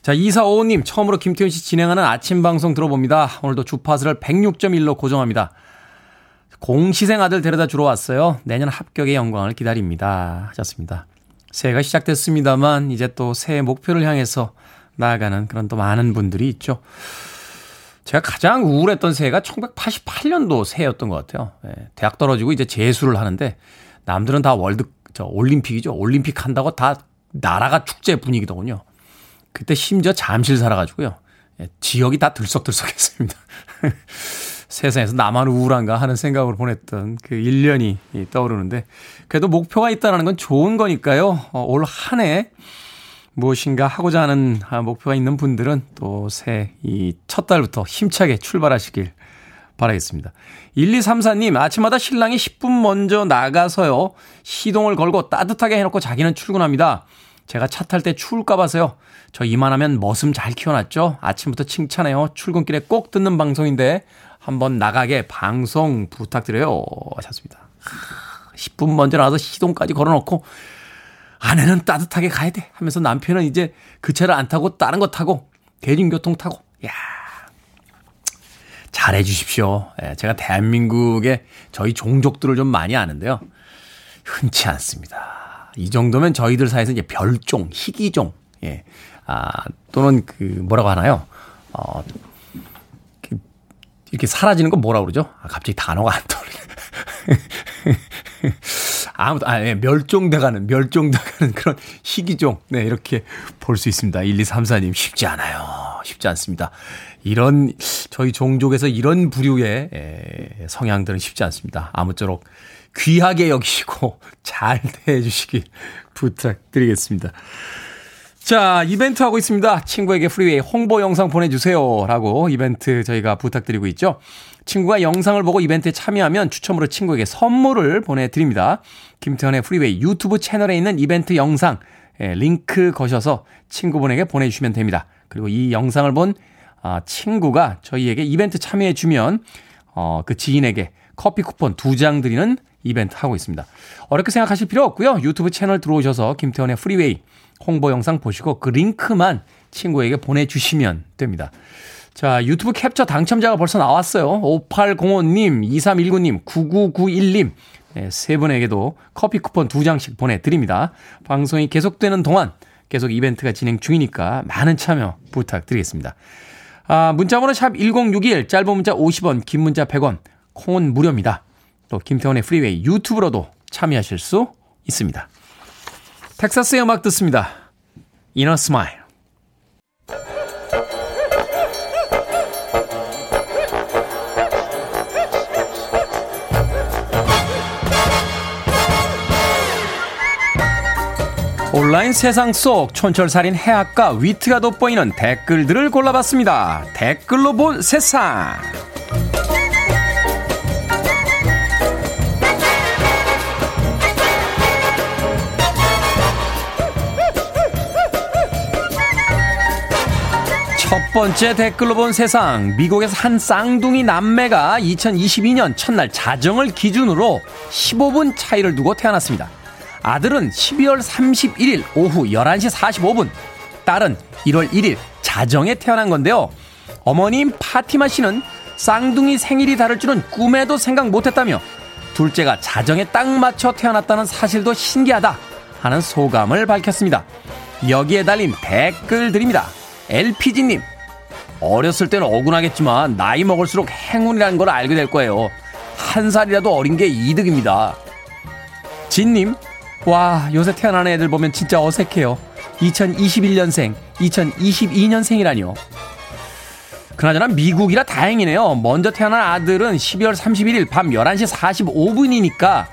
자, 2455님, 처음으로 김태훈 씨 진행하는 아침 방송 들어봅니다. 오늘도 주파수를 106.1로 고정합니다. 공시생 아들 데려다 주러 왔어요. 내년 합격의 영광을 기다립니다. 하셨습니다. 새해가 시작됐습니다만, 이제 또 새해 목표를 향해서 나아가는 그런 또 많은 분들이 있죠. 제가 가장 우울했던 새해가 1988년도 새해였던 것 같아요. 예, 대학 떨어지고 이제 재수를 하는데, 남들은 다 월드, 저, 올림픽이죠. 올림픽 한다고 다 나라가 축제 분위기더군요. 그때 심지어 잠실 살아가지고요. 예, 지역이 다 들썩들썩했습니다. [laughs] 세상에서 나만 우울한가 하는 생각으로 보냈던 그 1년이 떠오르는데 그래도 목표가 있다는 건 좋은 거니까요. 어, 올한 해 무엇인가 하고자 하는 아, 목표가 있는 분들은 또 새 이 첫 달부터 힘차게 출발하시길 바라겠습니다. 1234님, 아침마다 신랑이 10분 먼저 나가서요. 시동을 걸고 따뜻하게 해놓고 자기는 출근합니다. 제가 차 탈 때 추울까 봐서요. 저 이만하면 머슴 잘 키워놨죠? 아침부터 칭찬해요. 출근길에 꼭 듣는 방송인데 한번 나가게 방송 부탁드려요. 하셨습니다. 10분 먼저 나와서 시동까지 걸어놓고 아내는 따뜻하게 가야 돼 하면서 남편은 이제 그 차를 안 타고 다른 거 타고 대중교통 타고 야 잘해 주십시오. 예, 제가 대한민국의 저희 종족들을 좀 많이 아는데요. 흔치 않습니다. 이 정도면 저희들 사이에서 이제 별종, 희귀종, 예. 아, 또는 그, 뭐라고 하나요? 어, 그, 이렇게 사라지는 건 뭐라 그러죠? 아, 갑자기 단어가 안 떠오르네. [laughs] 아무도, 아, 예, 멸종돼가는, 멸종돼가는 그런 희귀종. 네, 이렇게 볼 수 있습니다. 1234님, 쉽지 않아요. 쉽지 않습니다. 이런, 저희 종족에서 이런 부류의 예, 성향들은 쉽지 않습니다. 아무쪼록 귀하게 여기시고 [laughs] 잘 대해주시길 부탁드리겠습니다. 자, 이벤트 하고 있습니다. 친구에게 프리웨이 홍보 영상 보내주세요. 라고 이벤트 저희가 부탁드리고 있죠. 친구가 영상을 보고 이벤트에 참여하면 추첨으로 친구에게 선물을 보내드립니다. 김태훈의 프리웨이 유튜브 채널에 있는 이벤트 영상 예, 링크 거셔서 친구분에게 보내주시면 됩니다. 그리고 이 영상을 본 아, 친구가 저희에게 이벤트 참여해주면 어, 그 지인에게 커피 쿠폰 두 장 드리는 이벤트 하고 있습니다. 어렵게 생각하실 필요 없고요. 유튜브 채널 들어오셔서 김태훈의 프리웨이 홍보 영상 보시고 그 링크만 친구에게 보내주시면 됩니다. 자, 유튜브 캡처 당첨자가 벌써 나왔어요. 5805님, 2319님, 9991님, 네, 세 분에게도 커피 쿠폰 두 장씩 보내드립니다. 방송이 계속되는 동안 계속 이벤트가 진행 중이니까 많은 참여 부탁드리겠습니다. 아, 문자번호 샵 1061, 짧은 문자 50원, 긴 문자 100원, 콩은 무료입니다. 또 김태훈의 프리웨이 유튜브로도 참여하실 수 있습니다. 텍사스의 음악 듣습니다. Inner Smile. 온라인 세상 속 촌철살인 해학과 위트가 돋보이는 댓글들을 골라봤습니다. 댓글로 본 세상. 첫 번째 댓글로 본 세상. 미국에서 한 쌍둥이 남매가 2022년 첫날 자정을 기준으로 15분 차이를 두고 태어났습니다. 아들은 12월 31일 오후 11시 45분, 딸은 1월 1일 자정에 태어난 건데요. 어머님 파티마 씨는 쌍둥이 생일이 다를 줄은 꿈에도 생각 못했다며 둘째가 자정에 딱 맞춰 태어났다는 사실도 신기하다 하는 소감을 밝혔습니다. 여기에 달린 댓글들입니다. LPG님, 어렸을 때는 억울하겠지만 나이 먹을수록 행운이라는 걸 알게 될 거예요. 한 살이라도 어린 게 이득입니다. 진님, 와, 요새 태어난 애들 보면 진짜 어색해요. 2021년생, 2022년생이라니요. 그나저나 미국이라 다행이네요. 먼저 태어난 아들은 12월 31일 밤 11시 45분이니까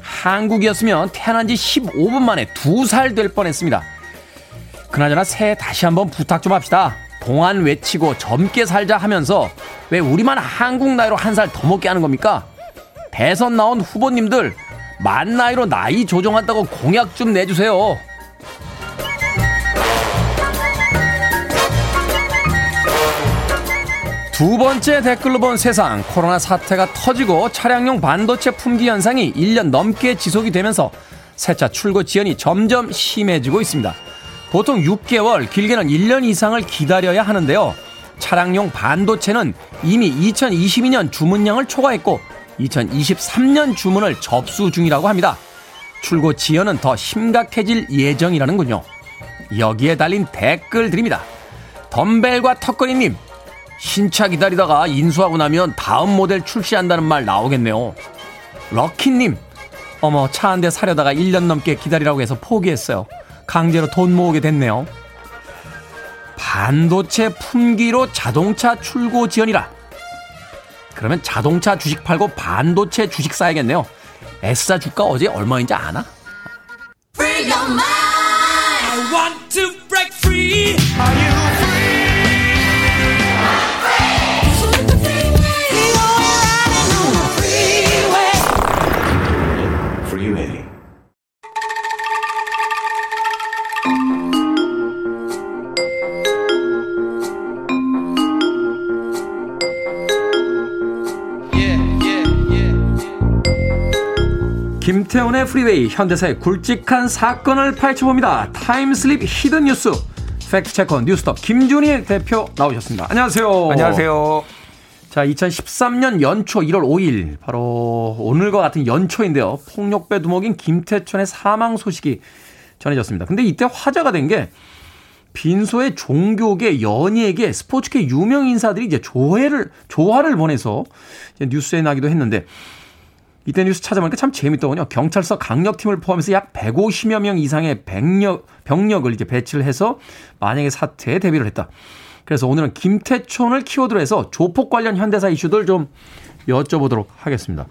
한국이었으면 태어난 지 15분 만에 두살될 뻔했습니다. 그나저나 새해 다시 한번 부탁 좀 합시다. 동안 외치고 젊게 살자 하면서 왜 우리만 한국 나이로 한 살 더 먹게 하는 겁니까? 대선 나온 후보님들 만 나이로 나이 조정한다고 공약 좀 내주세요. 두 번째 댓글로 본 세상 코로나 사태가 터지고 차량용 반도체 품귀 현상이 1년 넘게 지속이 되면서 새차 출고 지연이 점점 심해지고 있습니다. 보통 6개월, 길게는 1년 이상을 기다려야 하는데요. 차량용 반도체는 이미 2022년 주문량을 초과했고 2023년 주문을 접수 중이라고 합니다. 출고 지연은 더 심각해질 예정이라는군요. 여기에 달린 댓글 드립니다. 덤벨과 턱걸이님, 신차 기다리다가 인수하고 나면 다음 모델 출시한다는 말 나오겠네요. 럭키님, 어머, 차 한 대 사려다가 1년 넘게 기다리라고 해서 포기했어요. 강제로 돈 모으게 됐네요. 반도체 품귀로 자동차 출고 지연이라. 그러면 자동차 주식 팔고 반도체 주식 사야겠네요. S사 주가 어제 얼마인지 아나? 김태훈의 프리웨이 현대사의 굵직한 사건을 파헤쳐봅니다. time slip hidden 뉴스 fact checker 뉴스톱 김준일 대표 나오셨습니다. 안녕하세요. 안녕하세요. 자, 2013년 연초 1월 5일 바로 오늘과 같은 연초인데요. 폭력배 두목인 김태촌의 사망 소식이 전해졌습니다. 근데 이때 화제가 된 게 빈소의 종교계 연예계 스포츠계 유명 인사들이 이제 조회를 조화를 보내서 뉴스에 나기도 했는데 이때 뉴스 찾아보니까 참 재밌더군요. 경찰서 강력팀을 포함해서 약 150여 명 이상의 병력, 병력을 이제 배치를 해서 만약에 사태에 대비를 했다. 그래서 오늘은 김태촌을 키워드로 해서 조폭 관련 현대사 이슈들 좀 여쭤보도록 하겠습니다.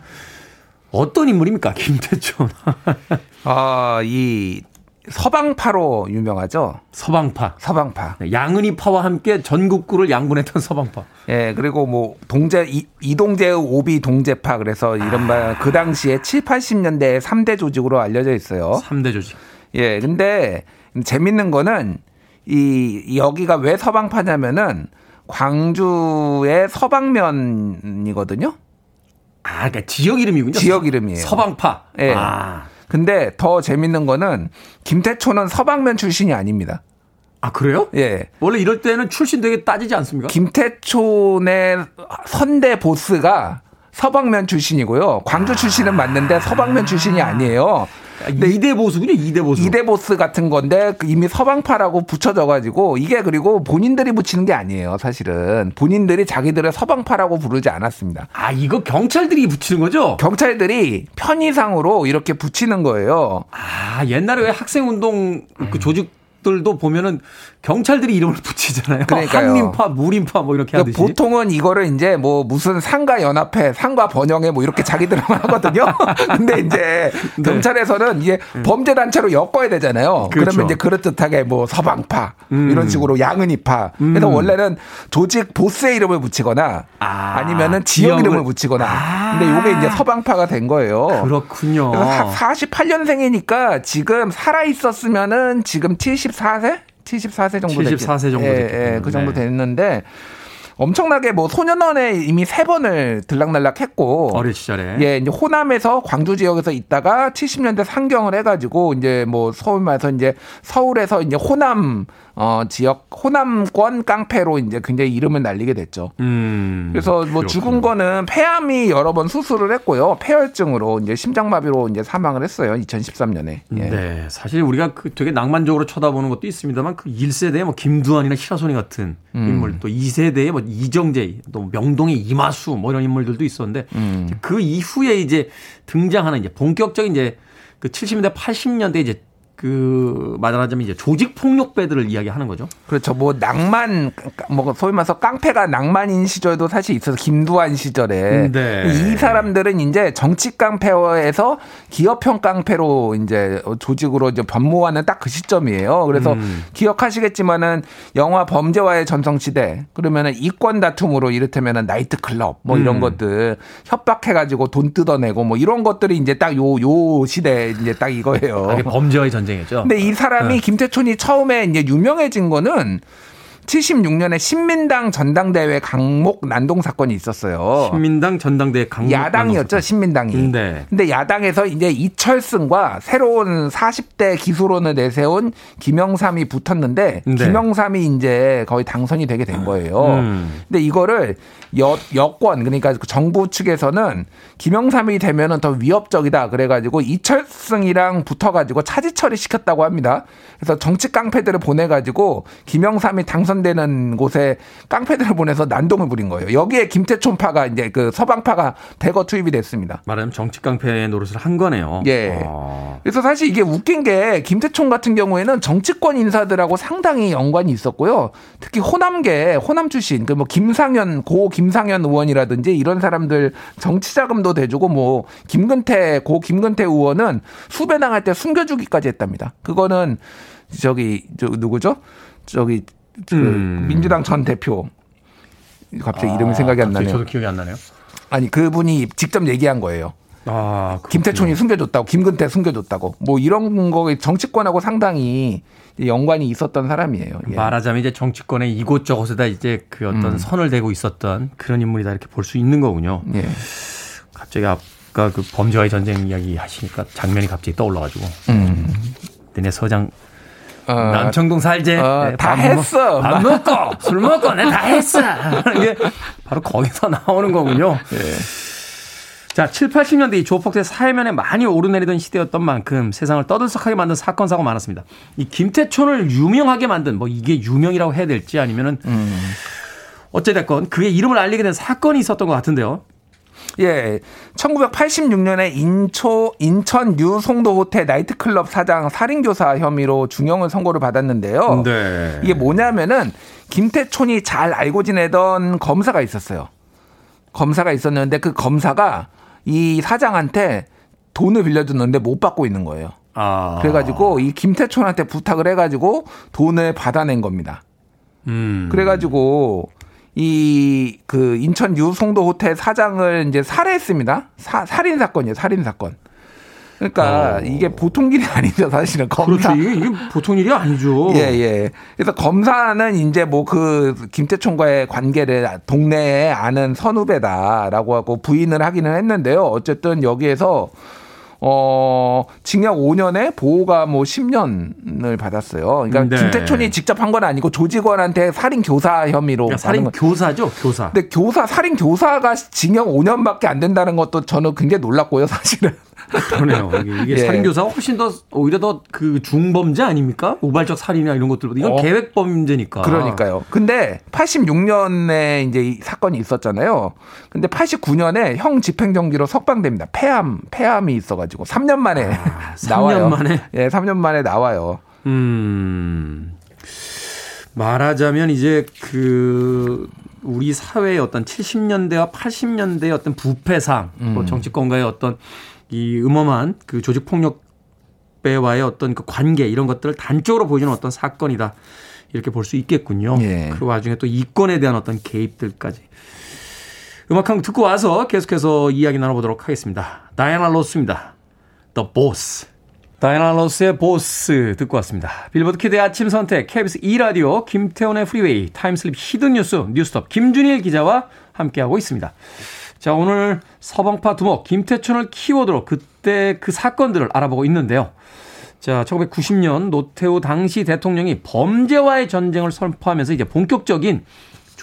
어떤 인물입니까, 김태촌? [laughs] 아, 이 서방파로 유명하죠. 서방파. 서방파. 네, 양은이 파와 함께 전국구를 양분했던 서방파. 예, 그리고 뭐 동재 이, 이동재의 오비 동재파 그래서 이른바 아. 그 당시에 7, 80년대 3대 조직으로 알려져 있어요. 3대 조직. 예, 근데 재밌는 거는 이 여기가 왜 서방파냐면은 광주의 서방면이거든요. 아, 그러니까 지역 이름이군요. 지역 이름이에요. 서방파. 예. 아. 근데 더 재밌는 거는 김태초는 서방면 출신이 아닙니다. 아, 그래요? 예. 원래 이럴 때는 출신 되게 따지지 않습니까? 김태촌의 선대 보스가 서방면 출신이고요. 광주 출신은 맞는데 서방면 출신이 아니에요. 근데 이대 보수군요, 이대 보수. 이대 보스 같은 건데 그 이미 서방파라고 붙여져가지고 이게 그리고 본인들이 붙이는 게 아니에요, 사실은. 본인들이 자기들의 서방파라고 부르지 않았습니다. 아, 이거 경찰들이 붙이는 거죠? 경찰들이 편의상으로 이렇게 붙이는 거예요. 아, 옛날에 왜 학생운동 그 조직 들도 보면은 경찰들이 이름을 붙이잖아요. [laughs] 그러니까요. 한림파, 무림파 뭐 이렇게 그러니까 하듯이. 보통은 이거를 이제 뭐 무슨 상가 연합회, 상가 번영회 뭐 이렇게 자기들만 [laughs] 하거든요. [laughs] 근데 이제 네. 경찰에서는 이게 음. 범죄 단체로 엮어야 되잖아요. 그렇죠. 그러면 이제 그럴듯하게 뭐 서방파 음. 이런 식으로 양은이파. 음. 그래서 원래는 조직 보스의 이름을 붙이거나 아, 니면은 지역 지역을. 이름을 붙이거나. 아. 근데 요게 이제 서방파가 된 거예요. 그렇군요. 48년생이니까 지금 살아 있었으면은 지금 74세? 74세 정도 74세 정도 됐 예, 예, 그 정도 네. 됐는데 엄청나게 뭐 소년원에 이미 세 번을 들락날락했고 어릴 시절에 예 이제 호남에서 광주 지역에서 있다가 70년대 상경을 해가지고 이제 뭐 서울 말해서 이제 서울에서 이제 호남 어, 지역 호남권 깡패로 이제 굉장히 이름을 날리게 됐죠. 음, 그래서 뭐 그렇군요. 죽은 거는 폐암이 여러 번 수술을 했고요. 폐혈증으로 이제 심장마비로 이제 사망을 했어요. 2013년에. 예. 네, 사실 우리가 그 되게 낭만적으로 쳐다보는 것도 있습니다만 그 1세대의 뭐 김두한이나 시라소니 같은 음. 인물 또 2세대의 뭐 이정재 또 명동의 이마수 뭐 이런 인물들도 있었는데 음. 그 이후에 이제 등장하는 이제 본격적인 이제 그 70년대 80년대 이제 그 말하자면 이제 조직 폭력배들을 이야기하는 거죠. 그렇죠. 뭐 낭만 뭐 소위 말해서 깡패가 낭만인 시절도 사실 있어서 김두한 시절에 네. 이 사람들은 이제 정치 깡패에서 기업형 깡패로 이제 조직으로 이제 변모하는 딱 그 시점이에요. 그래서 음. 기억하시겠지만은 영화 범죄와의 전성시대 그러면은 이권 다툼으로 이를테면은 나이트 클럽 뭐 이런 음. 것들 협박해 가지고 돈 뜯어내고 뭐 이런 것들이 이제 딱 요요 시대 이제 딱 이거예요. 범죄와의 전 전쟁이죠. 근데 이 사람이 네. 김태촌이 처음에 이제 유명해진 거는 76년에 신민당 전당대회 강목 난동 사건이 있었어요. 신민당 전당대회 강목 야당이었죠, 신민당이. 네. 근데 야당에서 이제 이철승과 새로운 40대 기수론을 내세운 김영삼이 붙었는데 네. 김영삼이 이제 거의 당선이 되게 된 거예요. 음. 근데 이거를 여, 여권 그러니까 그 정부 측에서는 김영삼이 되면은 더 위협적이다 그래가지고 이철승이랑 붙어가지고 차지 처리 시켰다고 합니다. 그래서 정치 깡패들을 보내가지고 김영삼이 당선 되는 곳에 깡패들을 보내서 난동을 부린 거예요. 여기에 김태촌파가 이제 그 서방파가 대거 투입이 됐습니다. 말하자면 정치 깡패 노릇을 한 거네요. 예. 아. 그래서 사실 이게 웃긴 게 김태촌 같은 경우에는 정치권 인사들하고 상당히 연관이 있었고요. 특히 호남계 호남 출신 그 뭐 김상현 고 김상현 의원이라든지 이런 사람들 정치 자금도 대주고 뭐 김근태 고 김근태 의원은 수배 당할 때 숨겨주기까지 했답니다. 그거는 저기 저 누구죠? 저기 그 음. 민주당 전 대표 갑자기 아, 이름이 생각이 안 나네요. 저도 기억이 안 나네요. 아니 그분이 직접 얘기한 거예요. 아, 김태촌이 숨겨줬다고, 김근태 숨겨줬다고, 뭐 이런 거 정치권하고 상당히 연관이 있었던 사람이에요. 예. 말하자면 이제 정치권의 이곳저곳에다 이제 그 어떤 음. 선을 대고 있었던 그런 인물이다 이렇게 볼 수 있는 거군요. 예. 갑자기 아까 그 범죄와의 전쟁 이야기 하시니까 장면이 갑자기 떠올라가지고. 음. 내 서장 어, 남청동 살제. 어, 네, 다 했어. 밥 먹고 술 먹고 내가 다 했어. 이게 바로 거기서 나오는 거군요. 예. 자, 7, 80년대 이 조폭들 사회면에 많이 오르내리던 시대였던 만큼 세상을 떠들썩하게 만든 사건 사고 많았습니다. 이 김태촌을 유명하게 만든 뭐 이게 유명이라고 해야 될지 아니면은 음. 어찌됐건 그의 이름을 알리게 된 사건이 있었던 것 같은데요. 예. 1986년에 인초, 인천 뉴 송도 호텔 나이트클럽 사장 살인교사 혐의로 중형을 선고를 받았는데요. 네. 이게 뭐냐면은 김태촌이 잘 알고 지내던 검사가 있었어요. 검사가 있었는데 그 검사가 이 사장한테 돈을 빌려줬는데 못 받고 있는 거예요. 아. 그래가지고 이 김태촌한테 부탁을 해가지고 돈을 받아낸 겁니다. 음. 그래가지고 이 그 인천 유송도 호텔 사장을 이제 살해했습니다. 사, 살인 사건이에요. 살인 사건. 그러니까 어. 이게 보통 일이 아니죠, 사실은. 검사. 그렇지. 이게 보통 일이 아니죠. 예, 예. 그래서 검사는 이제 뭐 그 김태총과의 관계를 동네에 아는 선후배다라고 하고 부인을 하기는 했는데요. 어쨌든 여기에서 어, 징역 5년에 보호가 뭐 10년을 받았어요. 그러니까 네. 김태촌이 직접 한 건 아니고 조직원한테 살인 교사 혐의로 살인 교사죠, 교사. 근데 교사 살인 교사가 징역 5년밖에 안 된다는 것도 저는 굉장히 놀랐고요, 사실은. 그러네요. 이게, [laughs] 예. 살인교사가 훨씬 더 오히려 더 그 중범죄 아닙니까? 우발적 살인이나 이런 것들보다 이건 어. 계획범죄니까. 그러니까요. 근데 86년에 이제 이 사건이 있었잖아요. 근데 89년에 형 집행정지로 석방됩니다. 폐암 폐암이 있어가지고 3년 만에 아, 3년 [laughs] 나와요. 만에 예, 3년 만에 나와요. 음. 말하자면 이제 그 우리 사회의 어떤 70년대와 80년대의 어떤 부패상, 뭐 음. 뭐 정치권과의 어떤 이 음험한 그 조직 폭력 배와의 어떤 그 관계 이런 것들을 단적으로 보여주는 어떤 사건이다. 이렇게 볼 수 있겠군요. 예. 그 와중에 또 이권에 대한 어떤 개입들까지. 음악 한 곡 듣고 와서 계속해서 이야기 나눠보도록 하겠습니다. 다이아나 로스입니다. The Boss. 다이아나 로스의 보스 듣고 왔습니다. 빌보드 kid의 아침 선택, KBS 2라디오, 김태훈의 프리웨이, time slip hidden 뉴스, 뉴스톱, 김준일 기자와 함께하고 있습니다. 자, 오늘 서방파 두목 김태춘을 키워드로 그때 그 사건들을 알아보고 있는데요. 자, 1990년 노태우 당시 대통령이 범죄와의 전쟁을 선포하면서 이제 본격적인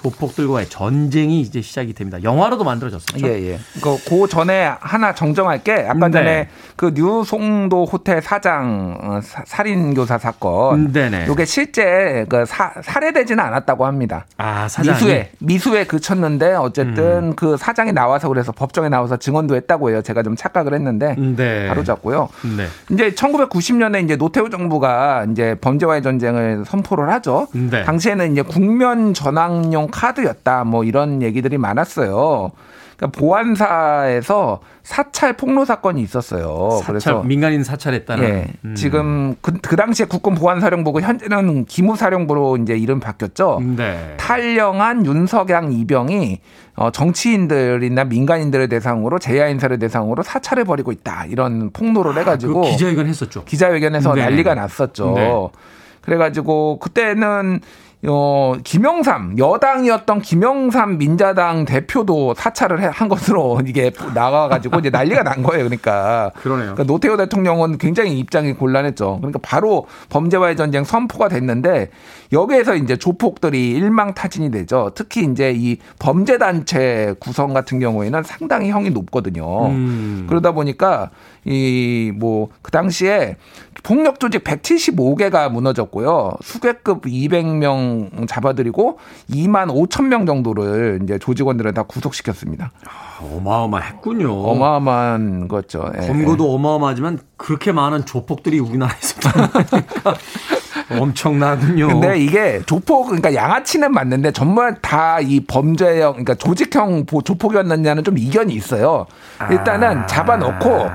조폭들과의 전쟁이 이제 시작이 됩니다. 영화로도 만들어졌었죠. 예, 예. 그, 그 전에 하나 정정할 게. 아까 네. 전에 그 뉴송도 호텔 사장 어, 살인 교사 사건. 네네. 이게 실제 그 사, 살해되지는 않았다고 합니다. 아, 사장 미수에 미수에 그쳤는데 어쨌든 음. 그 사장이 나와서 그래서 법정에 나와서 증언도 했다고 해요. 제가 좀 착각을 했는데 네. 바로 잡고요. 네. 이제 1990년에 이제 노태우 정부가 이제 범죄와의 전쟁을 선포를 하죠. 네. 당시에는 이제 국면 전황용 카드였다. 뭐 이런 얘기들이 많았어요. 그러니까 보안사에서 사찰 폭로 사건이 있었어요. 사찰, 그래서 민간인 사찰했다는. 예. 음. 지금 그, 그 당시에 국군 보안사령부고 현재는 기무사령부로 이제 이름 바뀌었죠. 네. 탈영한 윤석양 이병이 어, 정치인들이나 민간인들을 대상으로 재야 인사를 대상으로 사찰을 벌이고 있다 이런 폭로를 해가지고 아, 기자회견 했었죠. 기자회견에서 네. 난리가 났었죠. 네. 그래가지고 그때는 어, 김영삼, 여당이었던 김영삼 민자당 대표도 사찰을 한 것으로 [laughs] 이게 나와가지고 이제 난리가 난 거예요. 그러니까. 그러네요. 그러니까 노태우 대통령은 굉장히 입장이 곤란했죠. 그러니까 바로 범죄와의 전쟁 선포가 됐는데 여기에서 이제 조폭들이 일망타진이 되죠. 특히 이제 이 범죄 단체 구성 같은 경우에는 상당히 형이 높거든요. 음. 그러다 보니까 이 뭐 그 당시에 폭력 조직 175개가 무너졌고요. 수괴급 200명 잡아들이고 2만 5천 명 정도를 이제 조직원들을 다 구속시켰습니다. 아, 어마어마했군요. 어마어마한 거죠. 예. 검거도 어마어마하지만 그렇게 많은 조폭들이 우리나라에 있었다니까 [laughs] [laughs] 엄청나군요. 근데 이게 조폭 그러니까 양아치는 맞는데 정말 다 이 범죄형 그러니까 조직형 조폭이었느냐는 좀 이견이 있어요. 일단은 아. 잡아놓고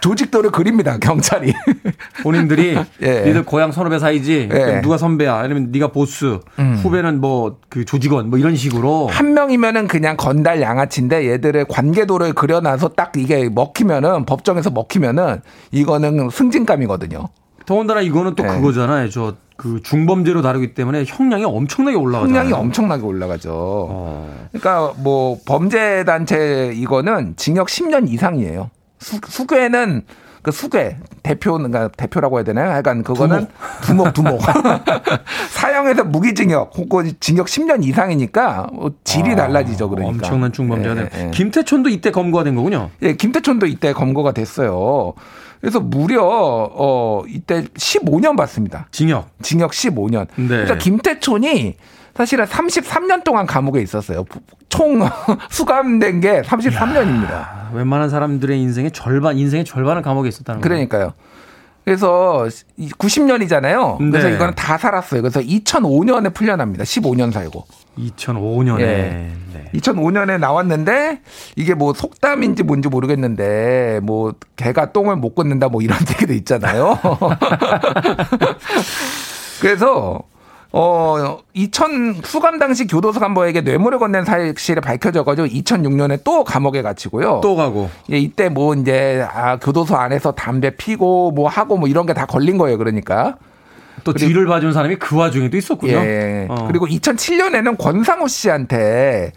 조직도를 그립니다 경찰이. [laughs] 본인들이 예. 니들 고향 선후배 사이지 예. 누가 선배야 아니면 네가 보스 음. 후배는 뭐 그 조직원 뭐 이런 식으로 한 명이면은 그냥 건달 양아치인데 얘들의 관계도를 그려놔서 딱 이게 먹히면은 법정에서 먹히면은 이거는 승진감이거든요. 더군다나 이거는 또 예. 그거잖아요. 저 그 중범죄로 다루기 때문에 형량이 엄청나게 올라가죠. 형량이 엄청나게 올라가죠. 어. 그러니까 뭐 범죄 단체 이거는 징역 10년 이상이에요. 수, 수괴는 그 수괴 대표는 그러니까 대표라고 해야 되나요? 하여간 그거는 두목 두목, 두목. [laughs] 사형에서 무기징역 혹은 징역 10년 이상이니까 뭐 질이 아, 달라지죠 그러니까 엄청난 중범죄네. 예, 예. 김태촌도 이때 검거가 된 거군요. 예, 김태촌도 이때 검거가 됐어요. 그래서 무려 어 이때 15년 받습니다. 징역. 징역 15년. 네. 그러니까 김태촌이 사실은 33년 동안 감옥에 있었어요. 총 [laughs] 수감된 게 33년입니다. 야, 웬만한 사람들의 인생의 절반, 인생의 절반을 감옥에 있었다는 거예요. 그러니까요. 그래서 90년이잖아요. 네. 그래서 이거는 다 살았어요. 그래서 2005년에 풀려납니다. 15년 살고. 2005년에. 네. 네. 2005년에 나왔는데 이게 뭐 속담인지 뭔지 모르겠는데 뭐 개가 똥을 못 걷는다 뭐 이런 [laughs] 얘기도 있잖아요. [laughs] 그래서 어, 2000 수감 당시 교도소 간부에게 뇌물을 건넨 사실이 밝혀져가지고 2006년에 또 감옥에 갇히고요. 또 가고. 예, 이때 뭐 이제 아 교도소 안에서 담배 피고 뭐 하고 뭐 이런 게 다 걸린 거예요. 그러니까. 또 뒤를 봐준 사람이 그 와중에도 있었군요. 예. 어. 그리고 2007년에는 권상우 씨한테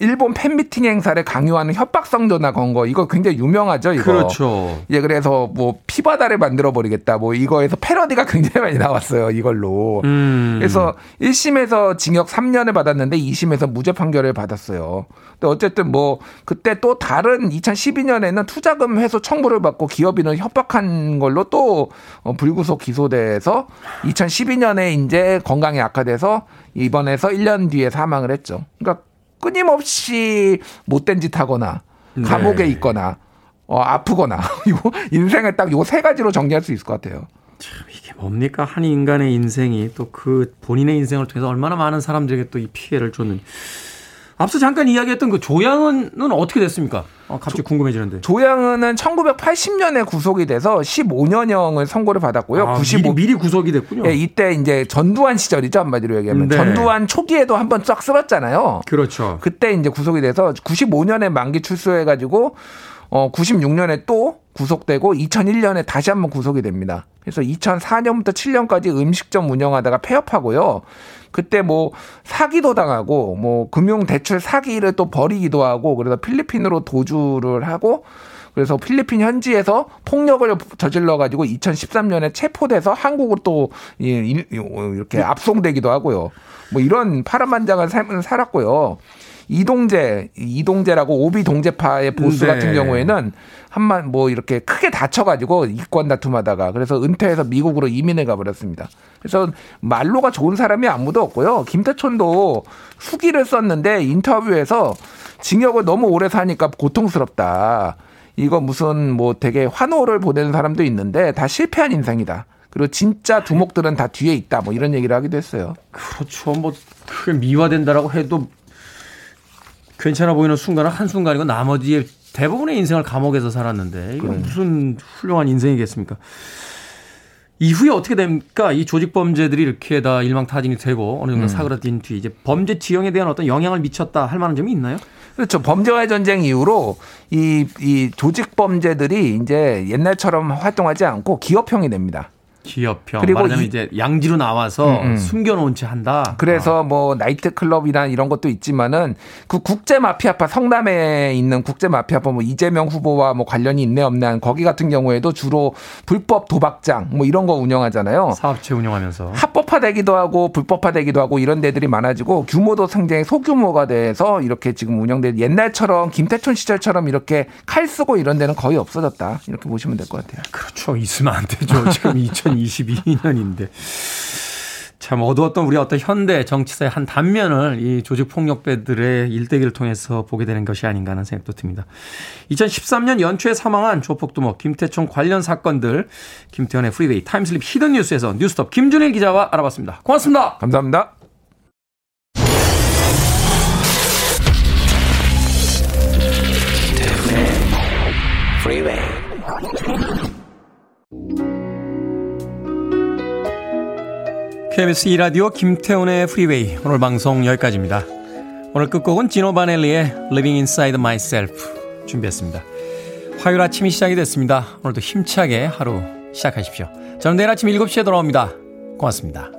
일본 팬미팅 행사를 강요하는 협박성 전화 건 거 이거 굉장히 유명하죠 이거. 그렇죠. 예 그래서 뭐 피바다를 만들어 버리겠다 뭐 이거에서 패러디가 [laughs] 굉장히 많이 나왔어요 이걸로. 음. 그래서 1심에서 징역 3년을 받았는데 2심에서 무죄 판결을 받았어요. 근데 어쨌든 뭐 그때 또 다른 2012년에는 투자금 회수 청구를 받고 기업인을 협박한 걸로 또 어, 불구속 기소돼서 2012년에 이제 건강이 악화돼서 이번에서 1년 뒤에 사망을 했죠. 그러니까 끊임없이 못된 짓 하거나 감옥에 네. 있거나 어, 아프거나 [laughs] 이거 인생을 딱 요 세 가지로 정리할 수 있을 것 같아요. 참 이게 뭡니까 한 인간의 인생이 또 그 본인의 인생을 통해서 얼마나 많은 사람들에게 또 이 피해를 줬는지 앞서 잠깐 이야기했던 그 조양은은 어떻게 됐습니까? 어, 갑자기 조, 궁금해지는데. 조양은은 1980년에 구속이 돼서 15년형을 선고를 받았고요. 아, 95 미리, 미리, 구속이 됐군요. 예, 이때 이제 전두환 시절이죠 한마디로 얘기하면 네. 전두환 초기에도 한번 쫙 쓸었잖아요. 그렇죠. 그때 이제 구속이 돼서 95년에 만기 출소해가지고 어 96년에 또 구속되고 2001년에 다시 한번 구속이 됩니다. 그래서 2004년부터 7년까지 음식점 운영하다가 폐업하고요. 그때 뭐 사기도 당하고 뭐 금융 대출 사기를 또 벌이기도 하고 그래서 필리핀으로 도주를 하고 그래서 필리핀 현지에서 폭력을 저질러 가지고 2013년에 체포돼서 한국으로 또 이렇게 압송되기도 하고요. 뭐 이런 파란만장한 삶을 살았고요. 이동재, 이동재라고 오비 동재파의 보스 네. 같은 경우에는 한만 뭐 이렇게 크게 다쳐가지고 이권 다툼하다가 그래서 은퇴해서 미국으로 이민을 가버렸습니다. 그래서 말로가 좋은 사람이 아무도 없고요. 김태촌도 수기를 썼는데 인터뷰에서 징역을 너무 오래 사니까 고통스럽다. 이거 무슨 뭐 되게 환호를 보내는 사람도 있는데 다 실패한 인생이다. 그리고 진짜 두목들은 다 뒤에 있다. 뭐 이런 얘기를 하기도 했어요. 그렇죠. 뭐 크게 미화된다라고 해도 괜찮아 보이는 순간은 한순간이고 나머지의 대부분의 인생을 감옥에서 살았는데 이게 무슨 훌륭한 인생이겠습니까? 이후에 어떻게 됩니까? 이 조직 범죄들이 이렇게 다 일망타진이 되고 어느 정도 음. 사그라든 뒤 이제 범죄 지형에 대한 어떤 영향을 미쳤다 할 만한 점이 있나요? 그렇죠. 범죄와의 전쟁 이후로 이, 이 조직 범죄들이 이제 옛날처럼 활동하지 않고 기업형이 됩니다. 기업형. 그리고 이, 이제 양지로 나와서 음, 음. 숨겨놓은 채 한다. 그래서 어. 뭐 나이트 클럽이나 이런 것도 있지만은 그 국제 마피아파 성남에 있는 국제 마피아파 뭐 이재명 후보와 뭐 관련이 있네 없네 거기 같은 경우에도 주로 불법 도박장 뭐 이런 거 운영하잖아요. 사업체 운영하면서 합법화되기도 하고 불법화되기도 하고 이런 데들이 많아지고 규모도 상당히 소규모가 돼서 이렇게 지금 운영된 옛날처럼 김태촌 시절처럼 이렇게 칼 쓰고 이런 데는 거의 없어졌다 이렇게 보시면 될 것 같아요. 그렇죠. 있으면 안 되죠. 지금 [laughs] 2022년인데. 참 어두웠던 우리 어떤 현대 정치사의 한 단면을 이 조직폭력배들의 일대기를 통해서 보게 되는 것이 아닌가 하는 생각도 듭니다. 2013년 연초에 사망한 조폭두목 김태총 관련 사건들 김태훈의 프리웨이 time slip hidden 뉴스에서 뉴스톱 김준일 기자와 알아봤습니다. 고맙습니다. 감사합니다. KBS 2라디오 김태훈의 프리웨이 오늘 방송 여기까지입니다. 오늘 끝곡은 지노 바넬리의 Living Inside Myself 준비했습니다. 화요일 아침이 시작이 됐습니다. 오늘도 힘차게 하루 시작하십시오. 저는 내일 아침 7시에 돌아옵니다. 고맙습니다.